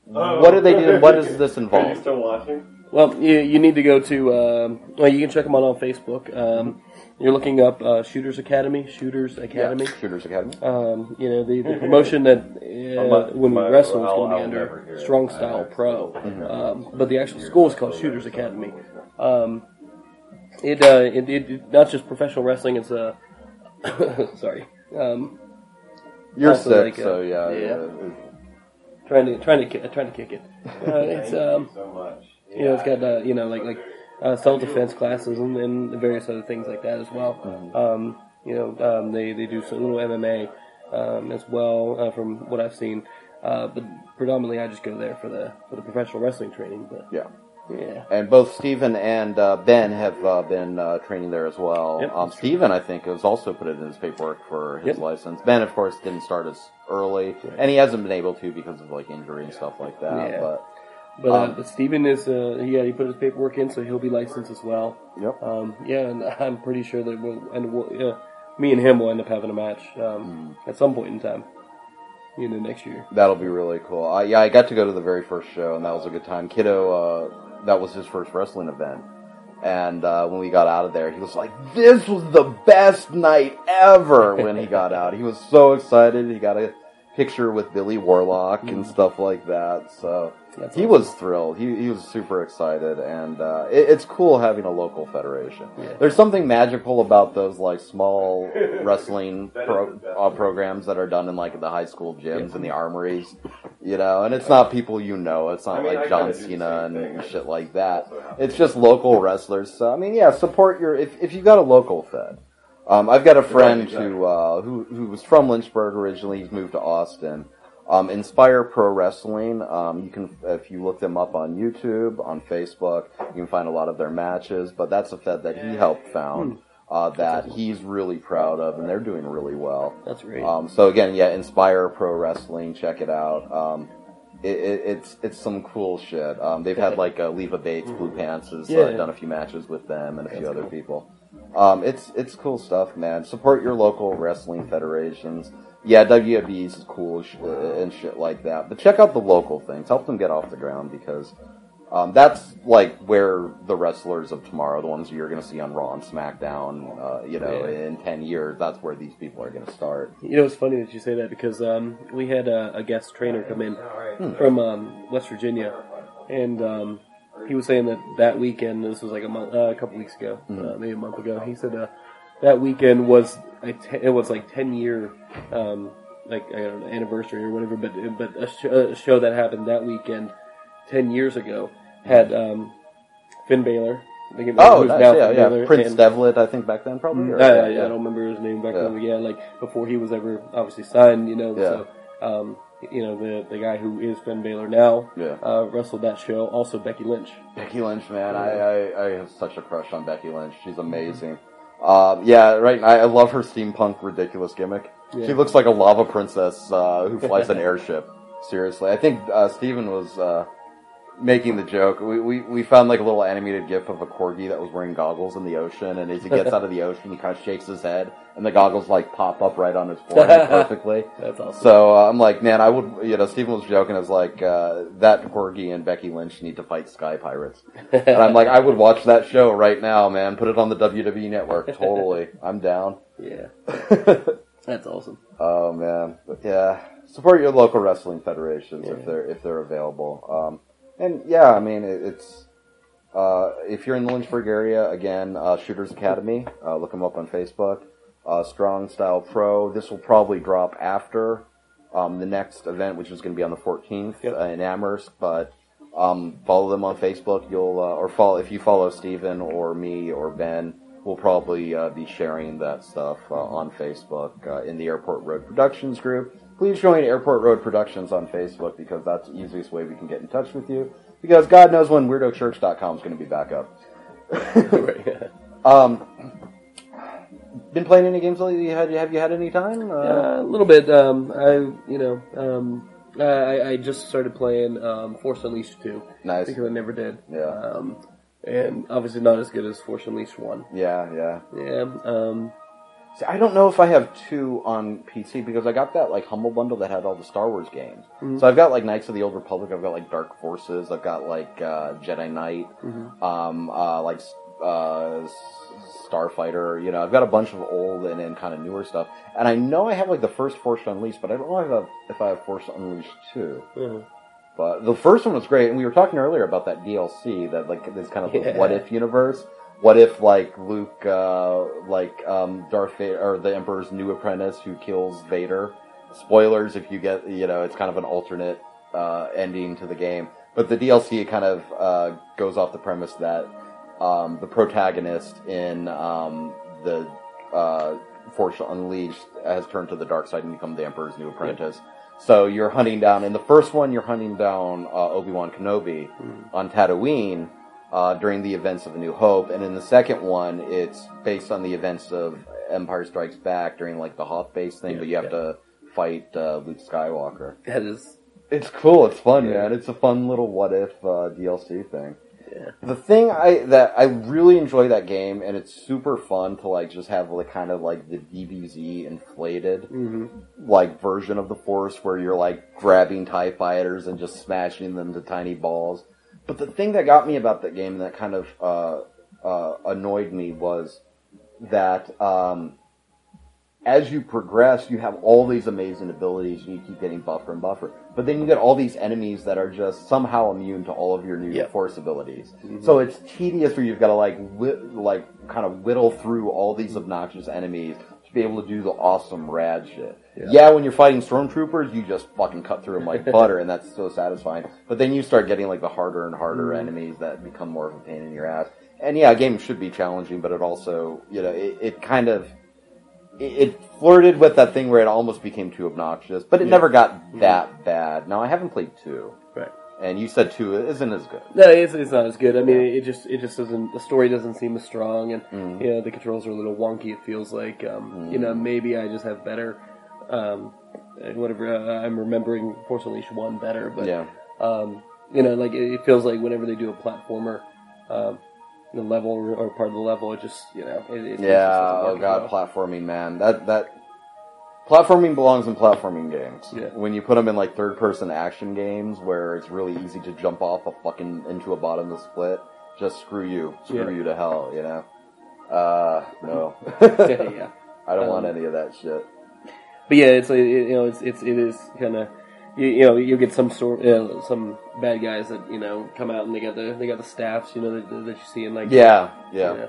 what do they do? What does this Are you involve? still watching? Well, you, you need to go to. Um, well, you can check them out on Facebook. Um, you're looking up uh, Shooters Academy. Shooters Academy. Shooters Academy. Um, you know the, the promotion that uh, when we wrestle is going to be under. Strong Style Pro, um, but the actual school is called Shooters Academy. Um, it, uh, it, it not just professional wrestling. It's uh, [COUGHS] sorry, um, You're sick, like, so yeah. yeah. uh, trying to trying to trying to kick it. [LAUGHS] Uh, it's um, so much. You know, it's got uh, you know like like uh, self defense classes and, and various other things like that as well. Um, you know, um, they they do some little MMA um, as well uh, from what I've seen. Uh, but predominantly, I just go there for the for the professional wrestling training. But Yeah. yeah, And both Stephen and uh, Ben have uh, been uh, training there as well. Yep, um. Steven, I think, has also put it in his paperwork for his Yep. license. Ben, of course, didn't start as early, and he hasn't been able to because of like injury and stuff like that. Yeah. But but, uh, Um, but Steven is uh, yeah he put his paperwork in, so he'll be licensed as well. yep, Um, yeah, and [LAUGHS] I'm pretty sure that we'll and we'll, yeah, me and him will end up having a match um, at some point in time. You know, next year. that'll be really cool. Uh, yeah, I got to go to the very first show, and that was a good time. Kiddo, uh, that was his first wrestling event. And uh, when we got out of there, he was like, "This was the best night ever." [LAUGHS] When he got out, he was so excited. He got a picture with Billy Warlock and stuff like that. So That's he awesome. was thrilled. He he was super excited, and uh, it, it's cool having a local federation. Yeah. There's something magical about those like small [LAUGHS] wrestling pro, uh, programs that are done in like the high school gyms and the armories, you know. And it's not people you know. It's not I mean, like kinda John Cena and thing. shit like that. It's just local wrestlers. So I mean, yeah, support your if if you got a local fed. Um, I've got a friend exactly. who uh, who who was from Lynchburg originally. He's moved to Austin. Um, Inspire Pro Wrestling. Um, you can if you look them up on YouTube, on Facebook, you can find a lot of their matches. But that's a fed that he helped found uh, that he's really proud of, and they're doing really well. That's great. Um, so again, yeah, Inspire Pro Wrestling. Check it out. Um, it, it, it's it's some cool shit. Um, they've had like uh, Leva Bates, Blue Pants has uh, Yeah. done a few matches with them and a few That's other cool. people. Um, it's it's cool stuff, man. Support your local wrestling federations. Yeah, WWE's is cool uh, and shit like that. But check out the local things. Help them get off the ground because um, that's like where the wrestlers of tomorrow, the ones you're going to see on Raw and SmackDown, uh, you know, Yeah. in ten years, that's where these people are going to start. You know, it's funny that you say that because um, we had a, a guest trainer come in from um, West Virginia, and um, he was saying that that weekend, this was like a month, uh, a couple weeks ago, Mm-hmm. uh, maybe a month ago. He said uh, that weekend was te- it was like ten year, um, like I don't know, anniversary or whatever. But but a, sh- a show that happened that weekend, ten years ago, had um, Finn Balor. I think it- Oh, nice, now yeah, yeah. Prince and- Devitt, I think back then probably. or- uh, yeah, I don't remember his name back Yeah. then. Yeah, like before he was ever obviously signed, you know. Yeah. So, um, you know, the the guy who is Finn Balor now Yeah. uh, wrestled that show. Also, Becky Lynch. Becky Lynch, man, I, I, I have such a crush on Becky Lynch. She's amazing. Uh, yeah, right. I, I love her steampunk ridiculous gimmick. Yeah. She looks like a lava princess uh, who flies an [LAUGHS] airship. Seriously, I think uh, Steven was uh, making the joke. We, we we found like a little animated gif of a corgi that was wearing goggles in the ocean, and as he gets [LAUGHS] out of the ocean, he kind of shakes his head, and the goggles like pop up right on his forehead [LAUGHS] perfectly. That's awesome. So uh, I'm like, man, I would, you know, Stephen was joking. I was like, uh, that Corgi and Becky Lynch need to fight Sky Pirates. And I'm like, I would watch that show right now, man. Put it on the WWE network. Totally. I'm down. yeah, [LAUGHS] that's awesome. oh man. But yeah. Support your local wrestling federations Yeah. if they're, if they're available. Um, and yeah, I mean, it, it's, uh, if you're in the Lynchburg area, again, uh, Shooters Academy, uh, look them up on Facebook. Uh, Strong Style Pro. This will probably drop after um, the next event, which is going to be on the 14th Yep. uh, in Amherst. But um, follow them on Facebook. You'll uh, or follow if you follow Steven or me or Ben. We'll probably uh, be sharing that stuff uh, on Facebook uh, in the Airport Road Productions group. Please join Airport Road Productions on Facebook because that's the easiest way we can get in touch with you. Because God knows when WeirdoChurch.com is going to be back up. [LAUGHS] Um, been playing any games lately? Have you, have you had any time? Uh, Uh, a little bit. Um, I you know um, I, I just started playing um, Force Unleashed two nice. because I never did. Yeah. Um, and obviously not as good as Force Unleashed one. Yeah, yeah. Yeah. See, I don't know if I have two on PC because I got that like Humble Bundle that had all the Star Wars games. Mhm. So I've got like Knights of the Old Republic. I've got like Dark Forces. I've got like uh, Jedi Knight. mhm. Um, uh, like uh, Starfighter. You know, I've got a bunch of old and then kind of newer stuff. And I know I have like the first Force Unleashed, but I don't know if I have, if I have Force Unleashed two. Mhm. But the first one was great, and we were talking earlier about that DLC that like this kind of Yeah. what if universe. What if like Luke, uh, like um, Darth Vader or the Emperor's new apprentice who kills Vader? Spoilers if you get you know it's kind of an alternate uh, ending to the game, but the DLC kind of uh, goes off the premise that um, the protagonist in um, the uh, Force Unleashed has turned to the dark side and become the Emperor's new apprentice. So you're hunting down in the first one, you're hunting down uh, Obi Wan Kenobi Mhm. on Tatooine uh, during the events of A New Hope, and in the second one, it's based on the events of Empire Strikes Back during like the Hoth base thing, Yeah, but you have yeah. to fight uh, Luke Skywalker. That is. It's cool. It's fun, Yeah. man. It's a fun little what if uh, DLC thing. Yeah. The thing I that I really enjoy that game, and it's super fun to like just have like kind of like the DBZ inflated hmm like version of the Force where you're like grabbing TIE fighters and just smashing them to tiny balls. But the thing that got me about that game that kind of uh, uh, annoyed me was that um, as you progress, you have all these amazing abilities and you keep getting buffer and buffer. But then you get all these enemies that are just somehow immune to all of your new Yep. Force abilities. Mhm. So it's tedious where you've got to like whi- like kind of whittle through all these obnoxious enemies to be able to do the awesome rad shit. Yeah. Yeah, when you're fighting stormtroopers, you just fucking cut through them like [LAUGHS] butter, and that's so satisfying. But then you start getting like the harder and harder Mhm. enemies that become more of a pain in your ass. And yeah, a game should be challenging, but it also, you know, it, it kind of it, it flirted with that thing where it almost became too obnoxious, but it Yeah. never got that bad. Now I haven't played two, Right. and you said two isn't as good. No, it's, it's not as good. I mean, it just it just doesn't. The story doesn't seem as strong, and Mm. you know the controls are a little wonky. It feels like um, you know Mm. maybe I just have better, um, whatever. Uh, I'm remembering Force Unleashed one better, but Yeah, um, you know, like it, it feels like whenever they do a platformer, um, the level or, part of the level, it just you know, it, it yeah. just Oh god, well. platforming, man. That that platforming belongs in platforming games. Yeah. When you put them in like third-person action games where it's really easy to jump off a fucking into a bottomless split, just screw you, screw Yeah. you to hell. You know. Uh, no. [LAUGHS] yeah, yeah. [LAUGHS] I don't Um, want any of that shit. But yeah, it's like, it, you know, it's it's it is kind of you, you know you get some sort uh, some bad guys that you know come out and they got the they got the staffs you know that, that you see in like Yeah, yeah.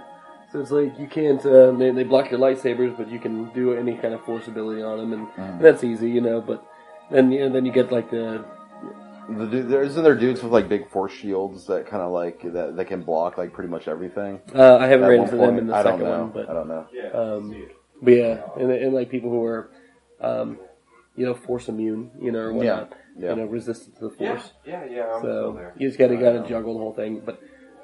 So it's like you can't. Uh, they, they block your lightsabers, but you can do any kind of force ability on them, and Mm. that's easy, you know. But then you know, then you get like the The dude, there isn't there dudes with like big force shields that kind of like that, that can block like pretty much everything. uh, I haven't At ran into them in the I don't second know. one, but I don't know. Um, but yeah, and, and like people who are, um, you know, force immune, you know, or whatnot, Yeah. you know, resistant to the force. Yeah, yeah, I'm still So there. you just got to got to juggle the whole thing. But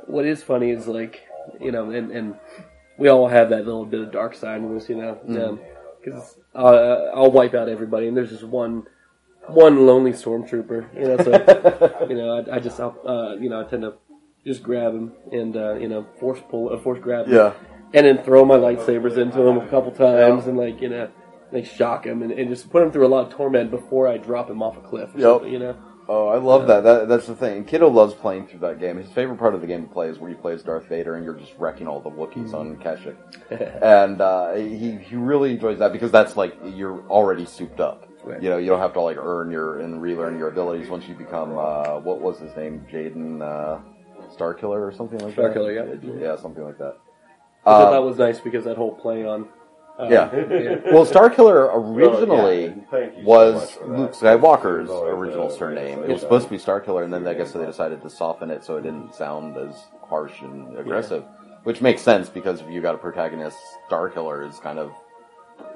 what is funny is like, you know, and and we all have that little bit of dark side in us, you know, Mm-hmm. because uh, I'll wipe out everybody, and there's just one. One lonely stormtrooper, you know. So, [LAUGHS] you know, I, I just, uh, you know, I tend to just grab him and, uh, you know, force pull, uh, force grab him Yeah, and then throw my lightsabers into him a couple times and like you know like shock him and, and just put him through a lot of torment before I drop him off a cliff. Or Yep. something, you know. Oh, I love that. that. That's the thing. Kiddo loves playing through that game. His favorite part of the game to play is where you play as Darth Vader and you're just wrecking all the Wookiees on Kashyyyk. [LAUGHS] and uh, he he really enjoys that because that's like you're already souped up. Right. You know, you don't have to like earn your and relearn your abilities once you become uh, what was his name, Jaden uh, Starkiller or something like that. Starkiller, yeah. yeah, something like that. I thought Uh, that was nice because that whole play on. Uh, [LAUGHS] Yeah. well, Starkiller [LAUGHS] originally Oh, yeah, thank you so was much for that. Luke Skywalker's It was always, original uh, surname. It yeah. was supposed to be Starkiller, and then I guess they decided to soften it so it didn't sound as harsh and aggressive. Which makes sense because if you got a protagonist, Starkiller is kind of.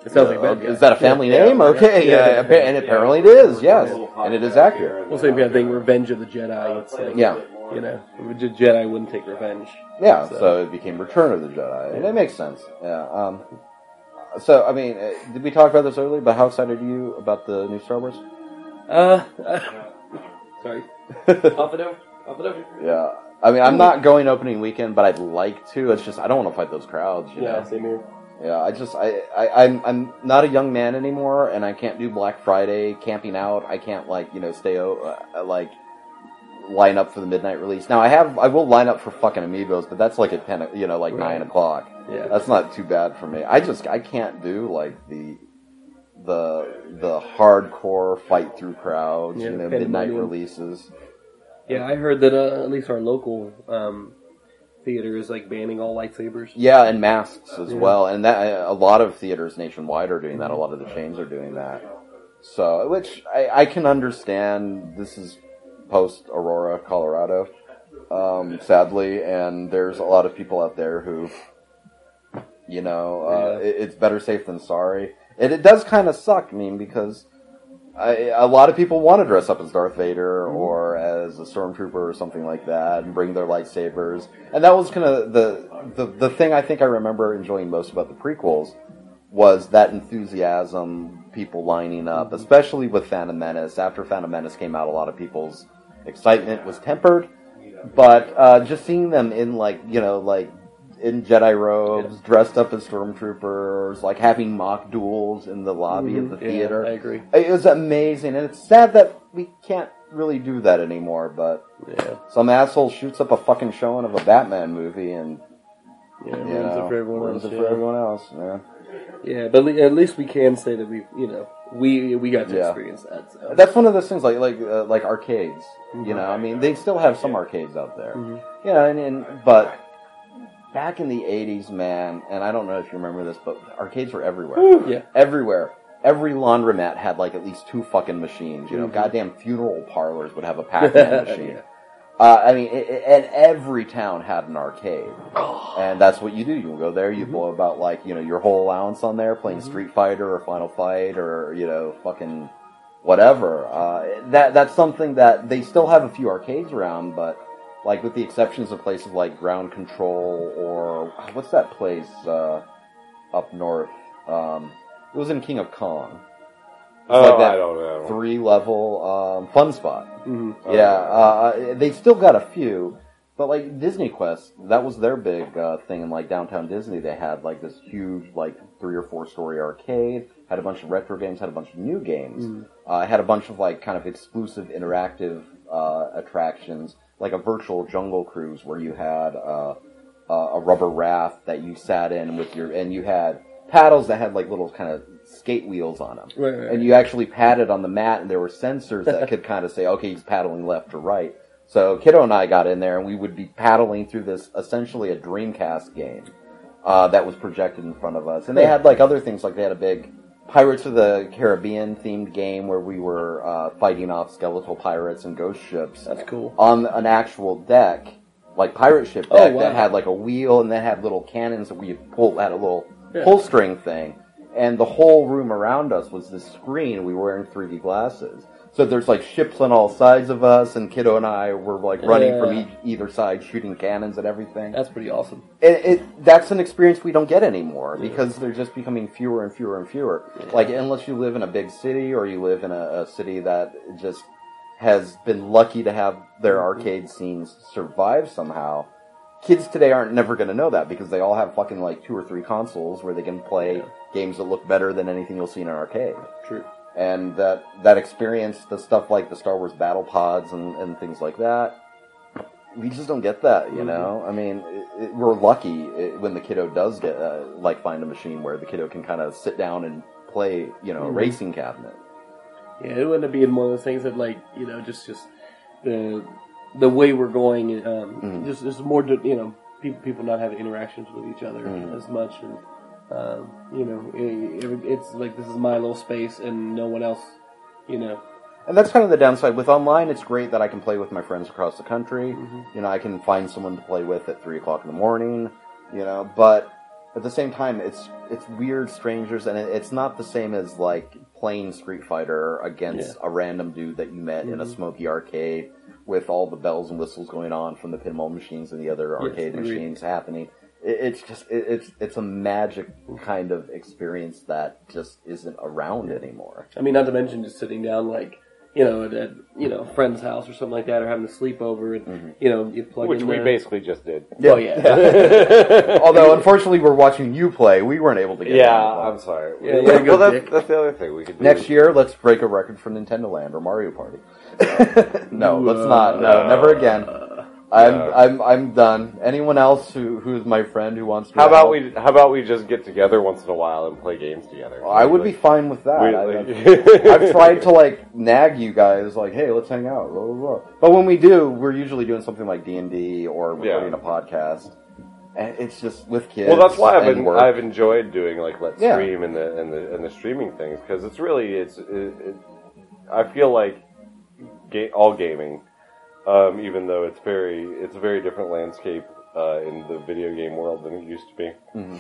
It sounds like uh, bad guy. Is that a family Yeah. name? Okay, Yeah. yeah, appa- and apparently it is. Yes, and it is accurate. Well, same kind of thing. Revenge of the Jedi. It's like Yeah. you know, the Jedi wouldn't take revenge. Yeah, So- so, it became Return of the Jedi, and it makes sense. Yeah. Um, so, I mean, uh, did we talk about this earlier? But how excited are you about the new Star Wars? Uh, sorry. [LAUGHS] Off it over. Off it over. Yeah. I mean, I'm not going opening weekend, but I'd like to. It's just I don't want to fight those crowds. You Yeah, know? same here. Yeah. I just I, I I'm I'm not a young man anymore, and I can't do Black Friday camping out. I can't like you know stay o- uh, like line up for the midnight release. Now I have I will line up for fucking amiibos, but that's like at ten you know like Right. nine o'clock. Yeah. That's not too bad for me. I just I can't do like the the the hardcore fight through crowds. Yeah, you know, midnight releases. Yeah, I heard that uh, at least our local um, theater is like banning all lightsabers. Yeah, and masks as Yeah. well, and that a lot of theaters nationwide are doing that. A lot of the chains are doing that. So, which I, I can understand. This is post Aurora, Colorado, um, sadly, and there's a lot of people out there who, you know, uh, Yeah. it, it's better safe than sorry. And it does kind of suck. I mean, because I, a lot of people want to dress up as Darth Vader or as a stormtrooper or something like that and bring their lightsabers. And that was kind of the, the the thing I think I remember enjoying most about the prequels was that enthusiasm, people lining up, especially with Phantom Menace. After Phantom Menace came out, a lot of people's excitement was tempered. But uh, just seeing them in like you know like in Jedi robes, dressed up as stormtroopers, like having mock duels in the lobby of the Mhm. Yeah, theater. I agree. It was amazing, and it's sad that we can't really do that anymore. But Yeah, some asshole shoots up a fucking showing of a Batman movie, and yeah, you ruins know, it for everyone else. yeah. for everyone else. Yeah. Yeah, but le- at least we can say that we, you know, we we got to Yeah. experience that. So. That's one of those things, like like uh, like arcades. You know, I mean, they still have some arcades out there. Mhm. Yeah, and, and but back in the '80s, man, and I don't know if you remember this, but arcades were everywhere. Yeah. everywhere. Every laundromat had like at least two fucking machines. You know, Mhm. goddamn funeral parlors would have a Pac-Man [LAUGHS] machine. Yeah. Uh, I mean, it, it- and every town had an arcade, and that's what you do. You go there, you blow about like you know your whole allowance on there, playing Street Fighter or Final Fight or you know fucking whatever. Uh, that that's something that they still have a few arcades around, but like with the exceptions of places like Ground Control or what's that place uh, up north? Um, it was in King of Kong. Oh, like that I don't know. Three level um, Funspot. Mhm. Oh, Yeah, uh, they still got a few, but like Disney Quest, that was their big uh, thing in like downtown Disney. They had like this huge, like three or four story arcade, had a bunch of retro games, had a bunch of new games, uh, had a bunch of like kind of exclusive interactive uh, attractions, like a virtual jungle cruise where you had uh, uh, a rubber raft that you sat in with your, and you had paddles that had like little kind of skate wheels on them. Right, right, And you actually padded on the mat, and there were sensors that could [LAUGHS] kind of say, okay, he's paddling left or right. So Kiddo and I got in there, and we would be paddling through this essentially a Dreamcast game uh, that was projected in front of us. And they had like other things, like they had a big Pirates of the Caribbean themed game where we were uh, fighting off skeletal pirates and ghost ships That's cool. on an actual deck, like pirate ship Oh, deck wow. that had like a wheel and that had little cannons that we pull had a little Yeah. pull string thing, and the whole room around us was this screen. We were wearing 3D glasses, so there's like ships on all sides of us, and Kiddo and I were like running from each, either side, shooting cannons and everything. That's pretty awesome. It, it that's an experience we don't get anymore because they're just becoming fewer and fewer and fewer. Like unless you live in a big city or you live in a, a city that just has been lucky to have their mm-hmm. arcade scenes survive somehow. Kids today aren't never going to know that because they all have fucking like two or three consoles where they can play Yeah. Games that look better than anything you'll see in an arcade. True. And that that experience, the stuff like the Star Wars battle pods and, and things like that, we just don't get that, you Mhm. know. I mean, it, it, we're lucky it, when the kiddo does get uh, like find a machine where the kiddo can kind of sit down and play, you know, a Mhm. racing cabinet. Yeah, it would up being one of those things that, like, you know, just just the the way we're going, um, Mhm. just just more, you know, people people not having interactions with each other Mhm. as much, and um, you know, it, it- it's like this is my little space and no one else, you know. And that's kind of the downside. With online, it's great that I can play with my friends across the country. Mhm. You know, I can find someone to play with at three o'clock in the morning. You know, but at the same time, it's it's weird strangers, and it, it's not the same as like playing Street Fighter against a random dude that you met in a Mhm. smoky arcade with all the bells and whistles going on from the pinball machines and the other arcade agreed. machines happening. It, it's just it, it's it's a magic kind of experience that just isn't around anymore. I mean, not to mention just sitting down, like, you know, at, at you know, a friend's house or something like that, or having a sleepover, and Mhm. you know, you plug Which in we the- basically just did. Well, yeah. [LAUGHS] Although, unfortunately, we're watching you play. We weren't able to get yeah, on I'm sorry. Yeah, well, you're that's, that's the other thing we could do. Next year, let's break a record for Nintendo Land or Mario Party. [LAUGHS] [LAUGHS] no, let's not. No, Uh, never again. I'm. I'm I'm done. Anyone else who who's my friend who wants to? How about help? we? How about we just get together once in a while and play games together? Well, I would be fine with that. we- I, like- [LAUGHS] I've tried to like nag you guys, like, hey, let's hang out. Blah, blah, blah. But when we do, we're usually doing something like D and D or Yeah. recording a podcast, and it's just with kids. Well, that's why I've been. I've enjoyed doing like Let's Yeah. Stream and the and the and the streaming things because it's really it's it, it, I feel like ga- all gaming, um, even though it's very it's a very different landscape uh, in the video game world than it used to be. Mhm.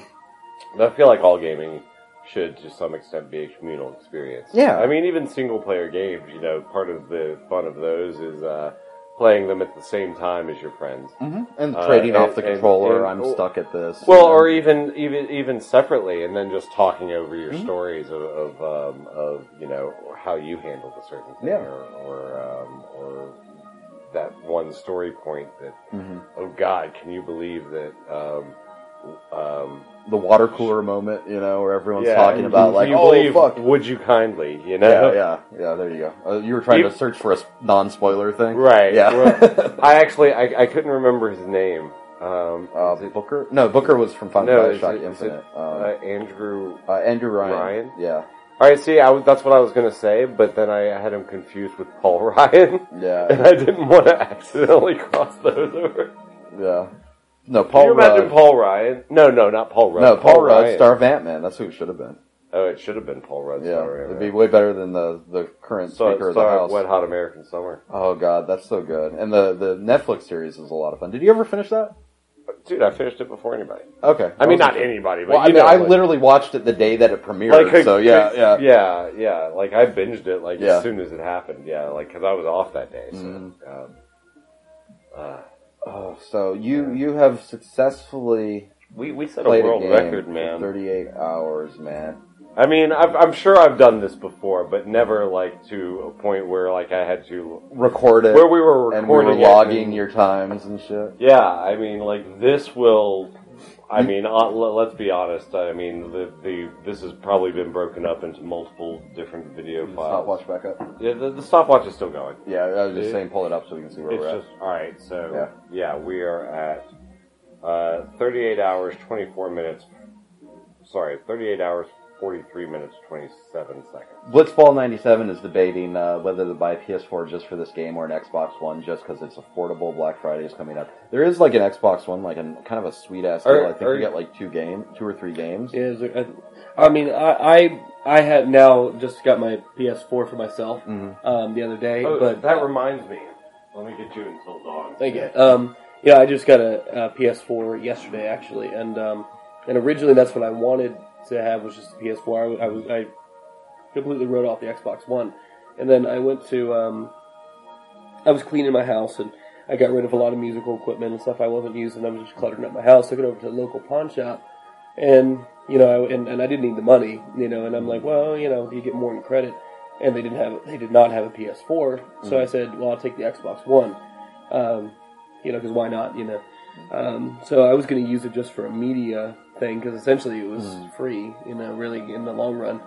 And I feel like all gaming should to some extent be a communal experience. Yeah. I mean even single player games, you know, part of the fun of those is uh, playing them at the same time as your friends. hmm And Uh, trading off and- the and- controller, and- I'm stuck at this. Well, or even even even separately, and then just talking over your Mhm. stories of of, um, of you know how you handled a certain thing, Yeah. or or, um, or that one story point that Mhm. oh God, can you believe that? Um, um, the water cooler moment, you know, where everyone's yeah, talking about like, oh fuck, would you kindly? You know, yeah, yeah. There you go. Uh, you were trying You- to search for a non-spoiler thing, right? Yeah. Well, [LAUGHS] I actually I, I couldn't remember his name. Um, uh, it, Booker? No, Booker was from Final no, is Bioshock it, Infinite. uh, uh, Andrew uh, Andrew Ryan. Ryan? Yeah, All right, see, I that's what I was going to say, but then I had him confused with Paul [LAUGHS] Ryan, Yeah. and I didn't want to accidentally cross those over. yeah. No, Can Paul you imagine Rudd. Paul Ryan? No, no, not Paul Rudd. no, Paul, Rudd, Ryan. star of Ant Man. That's who it should have been. Oh, it should have been Paul Rudd. Yeah, Star, it'd be way better than the the current Star, Speaker of the House. Wet Hot American Summer. Oh god, that's so good. And the the Netflix series is a lot of fun. Did you ever finish that? Dude, I finished it before anybody. Okay. I mean, sure. anybody, but Well, I you mean, know, I like- literally watched it the day that it premiered. like, so yeah, yeah. yeah, yeah. Like I binged it like Yeah. as soon as it happened. Yeah, like because I was off that day. So, Mhm. um, uh, Oh, so you you have successfully we we set a played world game record, for man. 38 hours, man. I mean, I've, I'm sure I've done this before, but never like to a point where like I had to Record it, where we were recording and we were it logging and- your times and shit. Yeah, I mean, like this will. I mean, uh, l- let's be honest. I mean, the the this has probably been broken up into multiple different video files. Stopwatch back up. Yeah, the, the stopwatch is still going. Yeah, I was just saying, pull it up so we can see where we're at. just all right. So Yeah. yeah, we are at uh, 38 hours 24 minutes. Sorry, 38 hours 43 minutes 27 seconds. Blitzball ninety seven is debating uh, whether to buy a PS4 just for this game or an Xbox One just because it's affordable. Black Friday is coming up. There is like an Xbox One, like a kind of a sweet ass deal. Are- I think are- you get like two game, two or three games. Yeah, is there- I, I mean, I, I I had now just got my PS4 for myself Mhm. um, the other day, Oh, but that reminds me. Let me get you until dawn. Thank you. Um, yeah, I just got a, a PS4 yesterday, actually, and um, and originally that's what I wanted to have was just a PS4. I, I was I completely wrote off the Xbox One, and then I went to um, I was cleaning my house and I got rid of a lot of musical equipment and stuff I wasn't using. I was just cluttering up my house. Took it over to the local pawn shop, and you know, and, and I didn't need the money, you know, and I'm like, well, you know, you get more in credit, and they didn't have they did not have a PS4, so I said, well, I'll take the Xbox One, um, you know, because why not, you know. Um, so I was going to use it just for a media thing because essentially it was free, you know, really in the long run.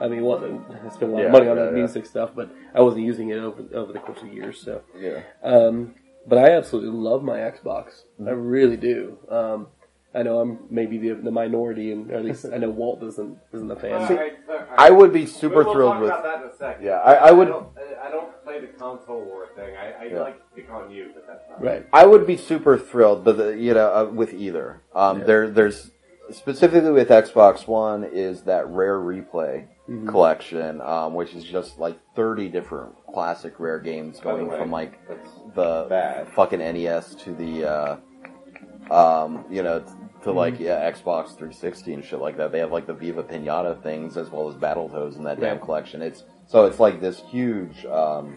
I mean, it wasn't. I spent a lot Yeah, of money on yeah, that yeah. music stuff, but I wasn't using it over over the course of years. So, Yeah. um, but I absolutely love my Xbox. I Mm-hmm. really do. Um, I know I'm maybe the, the minority, and or at least I know Walt isn't isn't a fan. I would be super we'll thrilled talk with. about that in a second. Yeah, I, I would. I don't, I don't play the console war thing. I, I Yeah. like to pick on you, but that's not right. I would be super thrilled, but the, you know, uh, with either. Um, There, there's specifically with Xbox One is that rare replay Mm-hmm. collection, um, which is just like 30 different classic rare games going way, from like the bad. fucking NES to the, uh, um, you know, to Mm-hmm. like yeah, Xbox 360 and shit like that. They have like the Viva Pinata things as well as Battletoads in that damn collection. It's so it's like this huge. Um,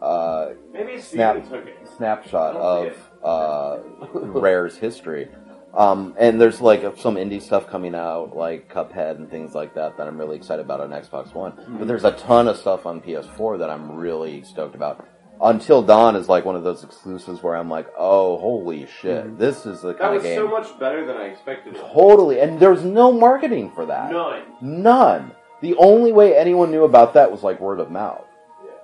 uh, Maybe Snap. Took it. snapshot of uh, [LAUGHS] Rare's history. Um, and there's like some indie stuff coming out, like Cuphead and things like that, that I'm really excited about on Xbox One. But there's a ton of stuff on PS4 that I'm really stoked about. Until Dawn is like one of those exclusives where I'm like, oh, holy shit, this is the That kind was of game. so much better than I expected. Totally, and there's no marketing for that. None. None. The only way anyone knew about that was like word of mouth.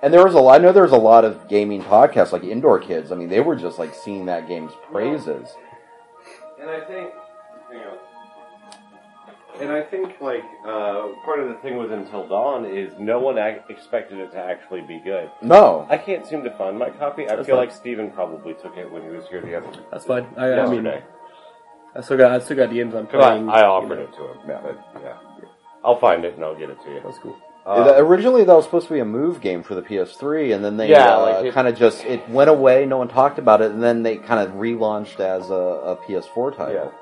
And there was a lot, I know there was a lot of gaming podcasts, like Indoor Kids. I mean, they were just like seeing that game's praises. And I think, hang on. And I think, like, uh, part of the thing with Until Dawn is no one ac- expected it to actually be good. No. I can't seem to find my copy. I That's feel fine. like Steven probably took it when he was here the other That's fine. I, I mean, yesterday. I still got I still got the ends I'm 'Cause I, playing. I offered you know. it to him. But, yeah. I'll find it and I'll get it to you. That's cool. Um, originally, that was supposed to be a move game for the PS3, and then they Yeah, uh, like kind of just it went away. No one talked about it, and then they kind of relaunched as a, a PS4 Yeah. title.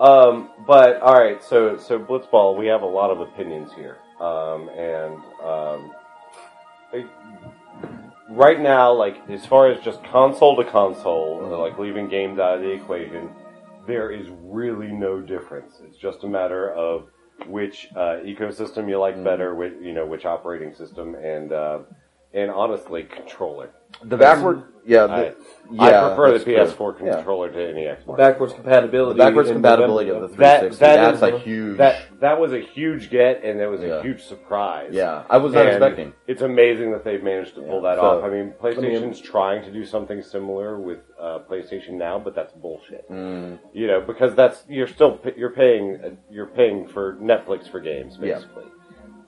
Um, but all right, so so Blitzball, we have a lot of opinions here, um, and um, it- right now, like as far as just console to console, Mm-hmm. like leaving games out of the equation, there is really no difference. It's just a matter of which uh, ecosystem you Mm-hmm. like better, which you know which operating system, and uh, and honestly, controller. The backward, yeah, I, the, I yeah, prefer the PS4 true. Yeah. controller to any Xbox. Backwards compatibility. The backwards in compatibility of the That- 360. that that's is a huge. That that was a huge get, and it was Yeah. a huge surprise. yeah, I was not And expecting. It's amazing that they've managed to pull Yeah. that So- off. I mean, PlayStation's trying to do something similar with uh, PlayStation Now, but that's bullshit. Mm, You know, because that's you're still you're paying uh, you're paying for Netflix for games Yeah. basically.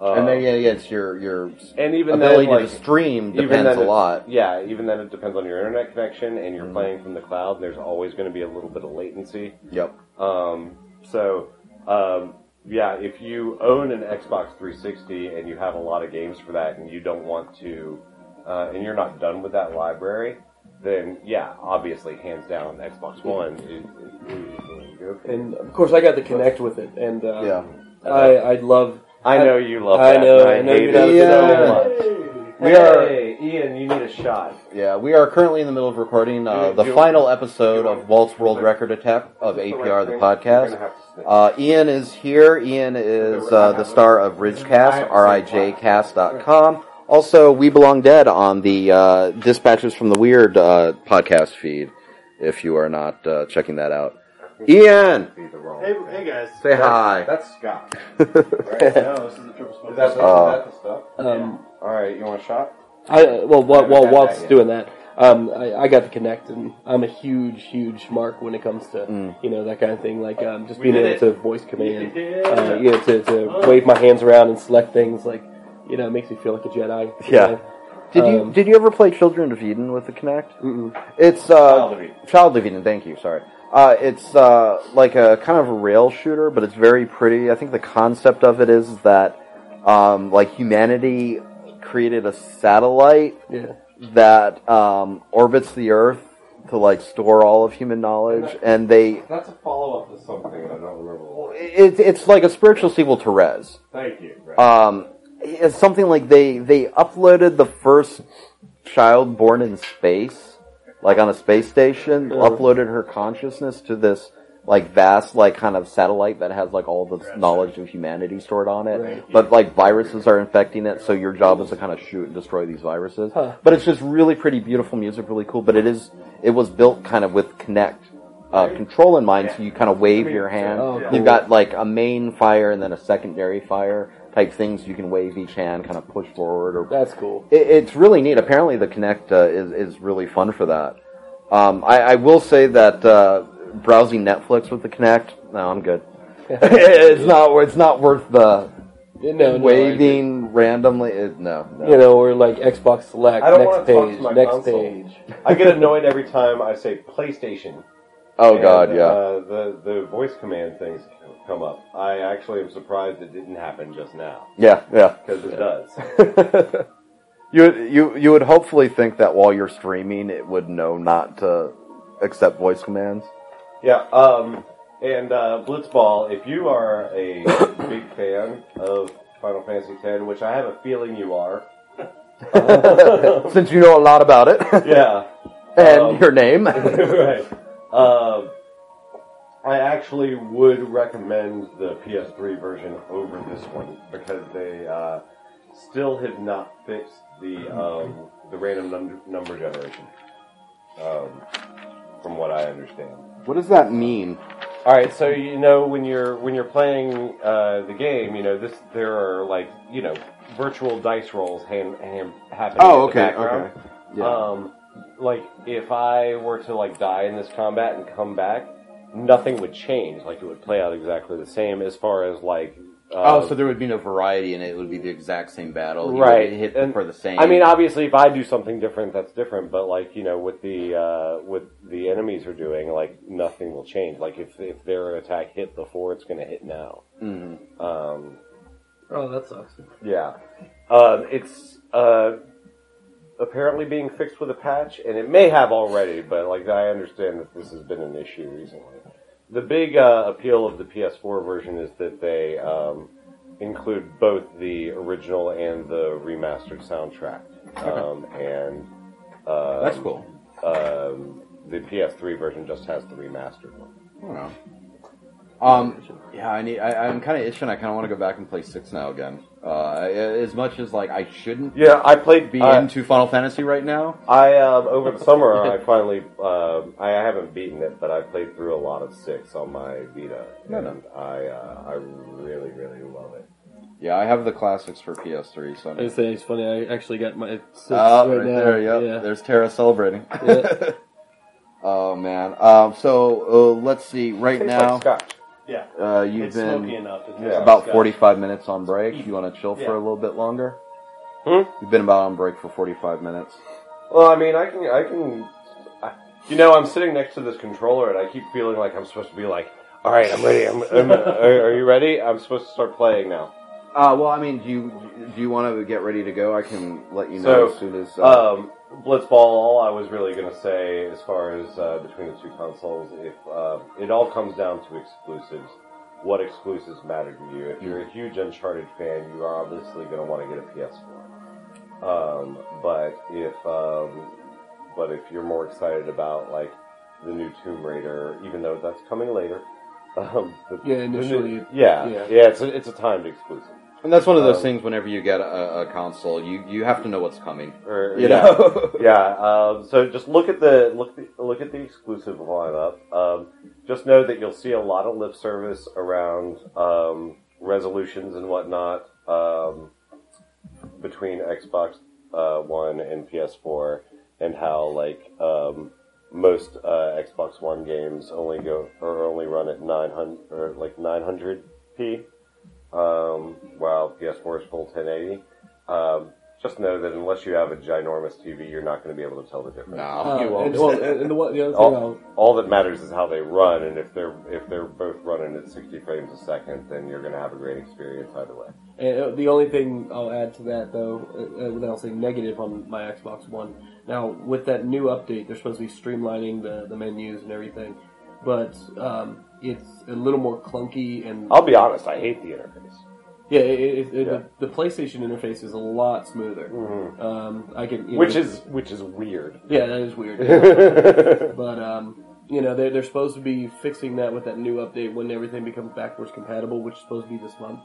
Uh, and then yeah, yeah, it's your your and even ability then, like, to stream even depends then a it- lot. Yeah, even then it depends on your internet connection, and you're Mhm. playing from the cloud. There's always going to be a little bit of latency. Yep. Um, so, um, yeah, if you own an Xbox 360 and you have a lot of games for that, and you don't want to, uh, and you're not done with that library, then yeah, obviously, hands down, Xbox One is, is where you're going to go for. And of course, I got to Kinect with it, and uh, Yeah. I I love. I know you love I that. know, and I, I know hate you love it so so much. We are- Hey, Ian, you need a shot. Yeah, we are currently in the middle of recording uh, the final episode of Walt's World Record Attack of APR, the podcast. You're gonna have to sniff. Uh, Ian is here. Ian is uh, the star of RijCast, R-I-J-Cast.com. Also, We Belong Dead on the uh, Dispatches from the Weird uh, podcast feed, if you are not uh, checking that out. Ian! Be the wrong Hey, hey guys. Say hi. That's Scott. [LAUGHS] Right? no, this is the triple smoke. Is that, Uh, is that the stuff? Um, All right, you want a shot? I uh, well while, while haven't Walt's that doing that, Um, I, I got the Kinect, and I'm a huge, huge mark when it comes to Mm. you know that kind of thing. Like um, just We being able it. to voice command, Yeah. uh, you know, to, to wave my hands around and select things. Like you know, it makes me feel like a Jedi. Yeah. know? Did you Um, did you ever play Children of Eden with the Kinect? Mm-mm. It's uh, Child of Eden. Child of Eden. Thank you. Sorry. Uh, it's uh, like a kind of a rail shooter, but it's very pretty. I think the concept of it is that um, like humanity created a satellite Yeah. that um, orbits the Earth to like store all of human knowledge, and they That's a follow up to something I don't remember. what. it, it's like a spiritual sequel to Rez. Thank you. Right. Um, it's something like they they uploaded the first child born in space, like on a space station, uploaded her consciousness to this like vast like kind of satellite that has like all the knowledge of humanity stored on it. Right. But like viruses are infecting it, so your job is to kind of shoot and destroy these viruses. Huh. But it's just really pretty, beautiful music, really cool. But it is it was built kind of with Kinect. Uh, control in mind, so you kind of wave your hand. Oh, cool. You've got like a main fire and then a secondary fire type things. You can wave each hand, kind of push forward, or That's cool. it, it's really neat. Apparently, the Kinect uh, is is really fun for that. Um, I, I will say that uh, browsing Netflix with the Kinect, no, I'm good. [LAUGHS] it's not. It's not worth the No, no, waving randomly. It, no, no. You know, or like Xbox Select, I don't next wanna talk to page, my next console. page. I get [LAUGHS] annoyed every time I say PlayStation. oh and, god, yeah. Uh, the the voice command things come up. I actually am surprised it didn't happen just now yeah, yeah. because it does. [LAUGHS] you you you would hopefully think that while you're streaming, it would know not to accept voice commands. Yeah. Um. And uh, Blitzball, if you are a [COUGHS] big fan of Final Fantasy X, which I have a feeling you are. [LAUGHS] Since you know a lot about it, yeah. [LAUGHS] and Um, your name. right. Um, I actually would recommend the PS3 version over this one because they uh, still have not fixed the um, the random num- number generation. Um, from what I understand. what does that mean? All right, so you know when you're when you're playing uh, the game, you know this there are like you know virtual dice rolls hand, hand happening. Oh, in the okay, background. okay. Yeah. Um, like if I were to like die in this combat and come back, nothing would change. Like it would play out exactly the same as far as like. Uh, oh, so there would be no variety, and it would be the exact same battle. You Right, hit and- for the same. I mean, obviously, if I do something different, that's different. But like you know, with the uh, with the enemies are doing, like nothing will change. Like if if their attack hit before, it's going to hit now. Mhm. Um, Oh, that sucks. Yeah. Um, it's uh, apparently being fixed with a patch, and it may have already, but like I understand that this has been an issue recently. The big uh, appeal of the PS4 version is that they um, include both the original and the remastered soundtrack, um, and um, That's cool. Um, the PS3 version just has the remastered one. Know. Um, yeah, I need. I, I'm kind of itching. I kind of want to go back and play six now again. Uh, as much as like I shouldn't Yeah, I played. be uh, into Final Fantasy right now. I um, over the summer I [LAUGHS] finally um, I haven't beaten it, but I played through a lot of six on my Vita, No, and no. I uh, I really really love it. Yeah, I have the classics for PS3. So. I was saying it's funny. I actually got my six Oh, right right now. there. Yep. Yeah. There's Terra celebrating. Yeah. [LAUGHS] oh man. Um, so uh, let's see. Right now, like scotch. Yeah. uh, you've it's smoky been enough. It Yeah. about scotch. 45 minutes on break. You want to chill for Yeah. a little bit longer? Hmm? You've been about on break for 45 minutes. Well, I mean, I can I can. I, you know, I'm sitting next to this controller, and I keep feeling like I'm supposed to be like, all right, I'm ready. I'm, I'm [LAUGHS] are, are you ready? I'm supposed to start playing now. Uh, well, I mean, do you do you want to get ready to go? I can let you know So, as soon as. Uh, Um, Blitzball. All I was really going to say, as far as uh, between the two consoles, if uh, it all comes down to exclusives, what exclusives matter to you? If you're a huge Uncharted fan, you are obviously going to want to get a PS4. Um, but if um, but if you're more excited about like the new Tomb Raider, even though that's coming later, [LAUGHS] um, the, Yeah, the new- initially, yeah, yeah. yeah, it's a, it's a timed exclusive. And that's one of those um, things. Whenever you get a, a console, you you have to know what's coming. Or, You yeah. know. [LAUGHS] yeah. Um, so just look at the look the, look at the exclusive lineup. Um, just know that you'll see a lot of lip service around um, resolutions and whatnot um, between Xbox uh, One and PS4. and how like um, most uh, Xbox One games only go or only run at 900 or like 900p, um, while PS4 is full 1080. Um, just know that unless you have a ginormous TV, you're not going to be able to tell the difference. No. Uh, You won't. and, well, and, and the, one- the other thing All, I'll, all that matters is how they run, and if they're if they're both running at 60 frames a second, then you're going to have a great experience either way. And uh, the only thing I'll add to that, though, uh, uh, without saying negative on my Xbox One, now with that new update, they're supposed to be streamlining the, the menus and everything, but um, it's a little more clunky and I'll be honest, I hate the interface. yeah, it, it, it, Yeah. The, the PlayStation interface is a lot smoother. Mhm. Um, I can, you know, Which is which is weird. yeah, that is weird. [LAUGHS] but um, you know, they're they're supposed to be fixing that with that new update when everything becomes backwards compatible, which is supposed to be this month.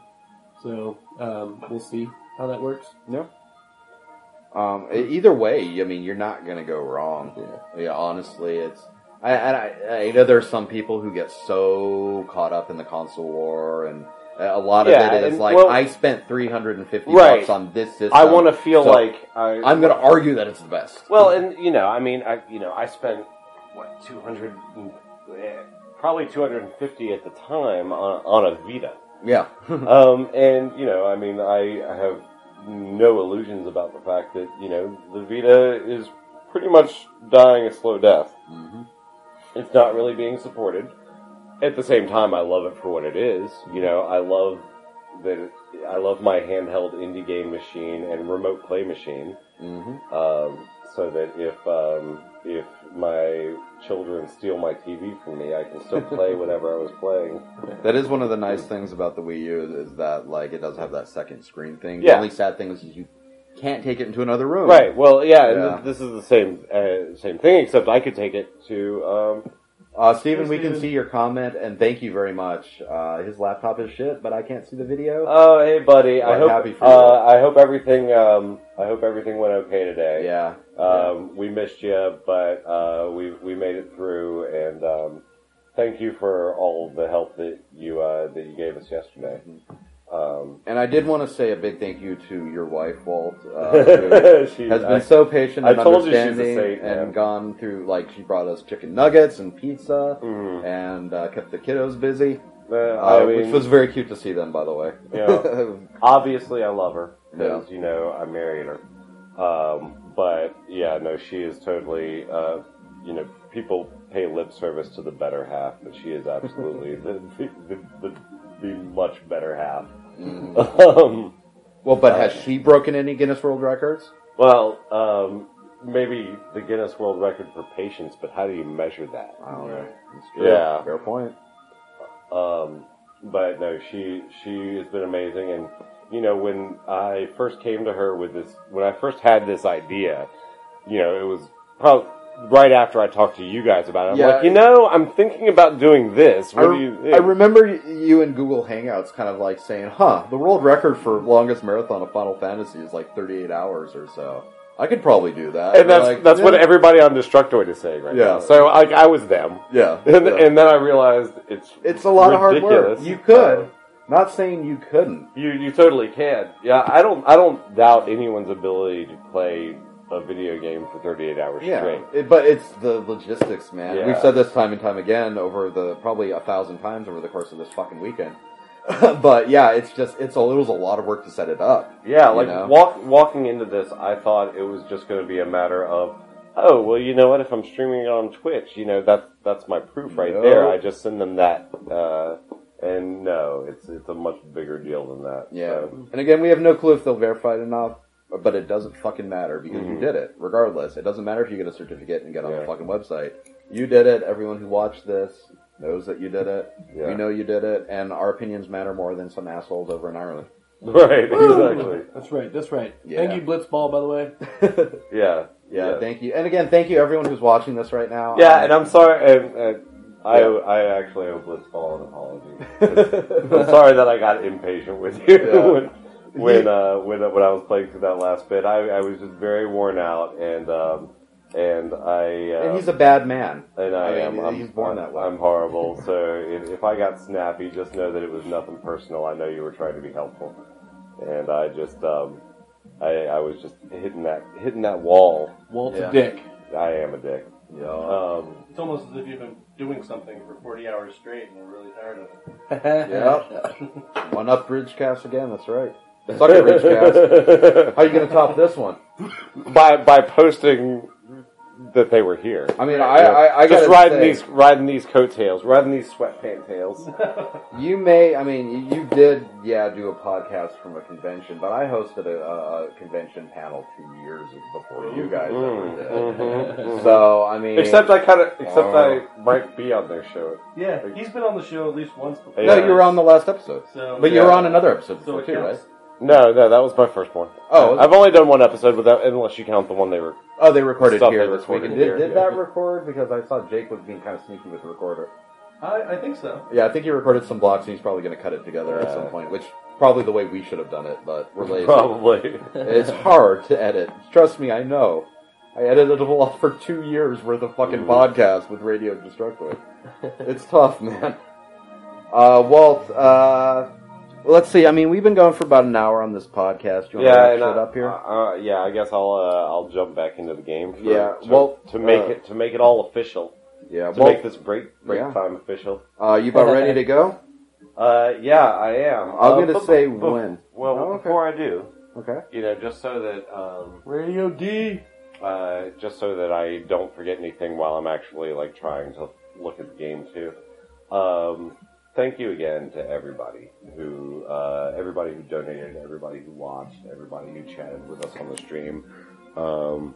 So um, we'll see how that works. No. Um, either way, I mean, you're not gonna go wrong. Yeah. Yeah, honestly, it's. I, and I, I know there's some people who get so caught up in the console war, and a lot of Yeah, it is and- like well- I spent 350 Right. bucks on this system. I want to feel so like I, I'm gonna argue that it's the best. Well, and you know, I mean, I you know, I spent what two hundred, probably two hundred and fifty at the time on on a Vita. Yeah. [LAUGHS] um, and you know, I mean, I, I have no illusions about the fact that you know the Vita is pretty much dying a slow death. Mhm. It's not really being supported. At the same time, I love it for what it is. You know, I love that. It, I love my handheld indie game machine and remote play machine. Mhm. Um, so that if um, if my children steal my TV from me, I can still play [LAUGHS] whatever I was playing. That is one of the nice things about the Wii U is that like it does have that second screen thing. The only sad thing is you can't take it into another room. Right. Well, yeah. and Yeah. th- this is the same uh, same thing, except I could take it to. Um, Uh, Steven, we can see your comment, and thank you very much. Uh, his laptop is shit, but I can't see the video. oh, hey, buddy. I Well, hope. happy for you. uh, I hope everything. Um, I hope everything went okay today. yeah. Um, we missed you, but uh, we we made it through, and um, thank you for all the help that you uh, that you gave us yesterday. Um, And I did want to say a big thank you to your wife, Walt, uh, [LAUGHS] she- has been I- so patient I and told you she's a understanding saint, man. and gone through, like, she brought us chicken nuggets and pizza Mhm. and uh, kept the kiddos busy, Uh, mean, which was very cute to see them, by the way. Yeah. [LAUGHS] obviously I love her because you know I married her. Um, but yeah, no, she is totally. Uh, you know, people pay lip service to the better half, but she is absolutely [LAUGHS] the, the, the, the much better half. Um, Well, but has she broken any Guinness World Records? well, um, maybe the Guinness World Record for patience, but how do you measure that? I don't know. That's true. Yeah. Fair point. Um, but no, she she has been amazing, and you know when I first came to her with this, when I first had this idea, you know, it was probably right after I talked to you guys about it. I'm Yeah. like, you know, I'm thinking about doing this. What I, do you think? I remember you in Google Hangouts kind of like saying, huh, the world record for longest marathon of Final Fantasy is like 38 hours or so. I could probably do that. and that's Like, that's what everybody on Destructoid is saying right Yeah. now. So like I was them, Yeah. [LAUGHS] and, yeah. and then I realized it's it's a lot of hard work. You could. Not saying you couldn't. You you totally can. Yeah, I don't I don't doubt anyone's ability to play a video game for 38 hours Yeah, straight. it, but it's the logistics, man. Yeah. We've said this time and time again over the probably a thousand times over the course of this fucking weekend. [LAUGHS] but yeah, it's just it's a it was a lot of work to set it up. Yeah, You like know? walk walking into this, I thought it was just going to be a matter of, oh well, you know what? If I'm streaming it on Twitch, you know that's that's my proof right No. there. I just send them that, uh, and no, it's it's a much bigger deal than that. Yeah, So, and again, we have no clue if they'll verify it enough, but it doesn't fucking matter because you Mhm. did it. Regardless, it doesn't matter if you get a certificate and get on the fucking website. You did it. Everyone who watched this knows that you did it. Yeah. We know you did it, and our opinions matter more than some assholes over in Ireland. [LAUGHS] right, exactly. That's right. That's right. Yeah. Thank you, Blitzball. By the way, [LAUGHS] Yeah, Yeah, thank you. And again, thank you everyone who's watching this right now. Yeah, Um, and I'm sorry. And, uh, I Yeah. I actually owe Blitzball an apology. [LAUGHS] I'm sorry that I got impatient with you Yeah. When when uh, when when I was playing through that last bit. I, I was just very worn out, and um, and I uh, and he's a bad man. and I, I mean, am I'm, he's born I'm, that way. I'm horrible. so if, if I got snappy, just know that it was nothing personal. I know you were trying to be helpful, and I just um, I, I was just hitting that hitting that wall. Walt's Yeah. a dick. I am a dick. Yeah. Um, It's almost as if you've been doing something for 40 hours straight and you're really tired of it. [LAUGHS] Yep. One up RijCast again. That's right. Suck it, RijCast. How are you gonna top this one? by by posting that they were here. I mean, I I, I just gotta riding say, these riding these coattails, riding these sweatpant tails. [LAUGHS] You may, I mean, you did, yeah, do a podcast from a convention, but I hosted a, a convention panel two years before you guys ever mhm, did. mhm. So, I mean, Except I kind of, except Oh. I might be on their show. Yeah, he's been on the show at least once before. no, Yeah. you were on the last episode, So, but you were on another episode so before it too, right? counts. No, no, that was my first one. Oh, I've only done one episode without, unless you count the one they were. oh, they recorded Stuff here they this week. recorded And did, here, did yeah. that record? Because I saw Jake was being kind of sneaky with the recorder. I, I think so. Yeah, I think he recorded some blocks, and he's probably going to cut it together at some point, which probably the way we should have done it, but we're lazy. Probably. [LAUGHS] It's hard to edit. Trust me, I know. I edited a lot for two years worth of fucking Mhm. podcast with Radio Destructoid. It's tough, man. Uh, Walt, uh, let's see. I mean, we've been going for about an hour on this podcast. You want yeah, to wrap up here? Uh, yeah, I guess I'll uh, I'll jump back into the game. For, Yeah, to, well, to make uh, it to make it all official, yeah. to Walt, make this break break yeah. time official. uh, you about ready to go? [LAUGHS] Uh, yeah, I am. I'm Uh, gonna but- say but- when. Well, Oh, okay. before I do, Okay. you know, just so that um, Radio D. uh, just so that I don't forget anything while I'm actually like trying to look at the game too. Um, thank you again to everybody who, uh, everybody who donated, everybody who watched, everybody who chatted with us on the stream. Um,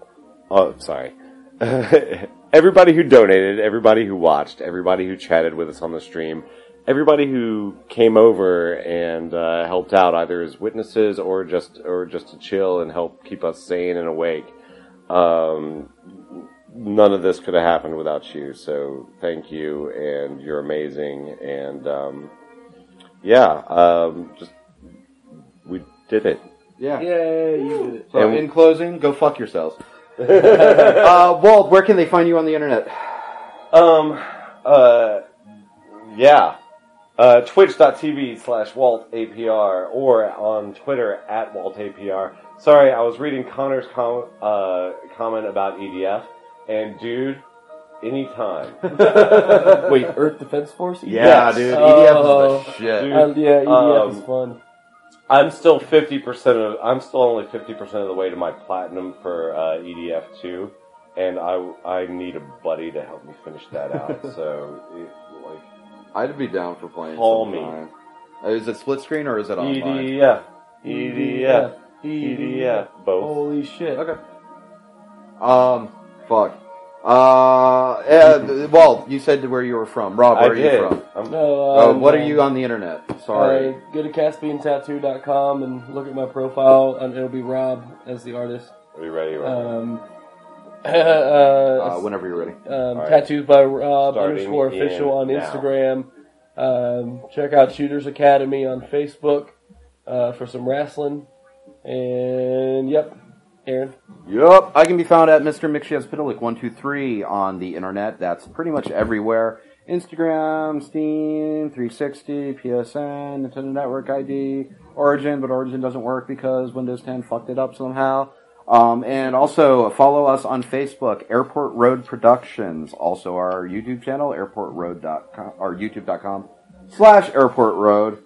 oh, sorry. [LAUGHS] everybody who donated, everybody who watched, everybody who chatted with us on the stream, everybody who came over and uh, helped out either as witnesses or just or just to chill and help keep us sane and awake. Um, none of this could have happened without you. So thank you, and you're amazing. And um, yeah, um, just we did it. Yeah. Yay, you did it. So, And- in closing, go fuck yourselves. [LAUGHS] uh, Walt, where can they find you on the internet? Um, uh, yeah. Uh, twitch.tv slash WaltAPR or on Twitter at WaltAPR. Sorry, I was reading Connor's com- uh, comment about EDF, and dude, anytime. [LAUGHS] Wait, Earth Defense Force? Yeah, Yes. dude. Oh. EDF is the shit. Dude. Uh, yeah, EDF is Um, fun. I'm still 50% of, I'm still only 50% of the way to my platinum for uh, EDF 2, and I, I need a buddy to help me finish that out, [LAUGHS] so, it, like, I'd be down for playing. Call me. sometime. Uh, Is it split screen or is it online? EDF. EDF. EDF. Both. Holy shit. Okay. Um, fuck. Uh, yeah, th- Walt, you said where you were from. Rob, where I are did. you from? I'm- No, Uh, um, what are you on the internet? Sorry. Uh, go to CaspianTattoo.com and look at my profile, and it'll be Rob as the artist. Are you ready? Rob? Um, [LAUGHS] uh, uh, whenever you're ready. um, right. tattoos by Rob Starting underscore official on in now. Instagram. Um, check out Shooters Academy on Facebook uh, for some wrestling. And yep, Aaron. Yup. I can be found at Mr. McShevspitalik123 on the internet. That's pretty much everywhere. Instagram, Steam, 360, PSN, Nintendo Network ID, Origin, but Origin doesn't work because Windows 10 fucked it up somehow. Um, and also follow us on Facebook, Airport Road Productions. Also our YouTube channel, airportroad.com, or youtube.com slash airport road.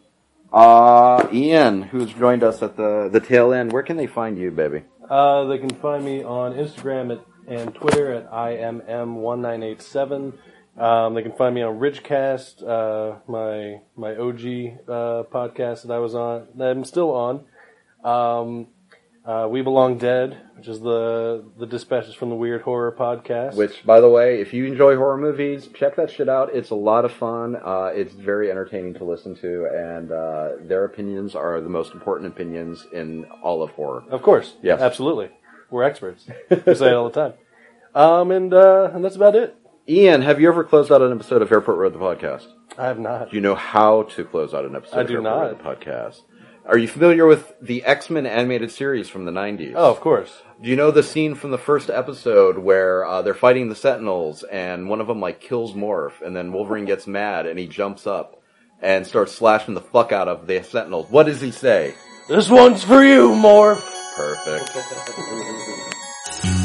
Uh, Ian, who's joined us at the, the tail end, where can they find you, baby? Uh, they can find me on Instagram at, and Twitter at IMM1987. Um, they can find me on RijCast, uh, my my OG uh, podcast that I was on, that I'm still on. Um, uh, we Belong Dead, which is the the dispatches from the Weird Horror podcast. Which, by the way, if you enjoy horror movies, check that shit out. It's a lot of fun. Uh, it's very entertaining to listen to, and uh, their opinions are the most important opinions in all of horror. Of course. Yes. Absolutely. We're experts. we say it all the time. Um, and, uh, and that's about it. Ian, have you ever closed out an episode of Airport Road the podcast? I have not. Do you know how to close out an episode I of do Airport not. Road the podcast? Are you familiar with the X Men animated series from the 90s? Oh, of course. Do you know the scene from the first episode where uh, they're fighting the Sentinels and one of them like kills Morph and then Wolverine gets mad and he jumps up and starts slashing the fuck out of the Sentinels? What does he say? This one's for you, Morph. Perfect. [LAUGHS]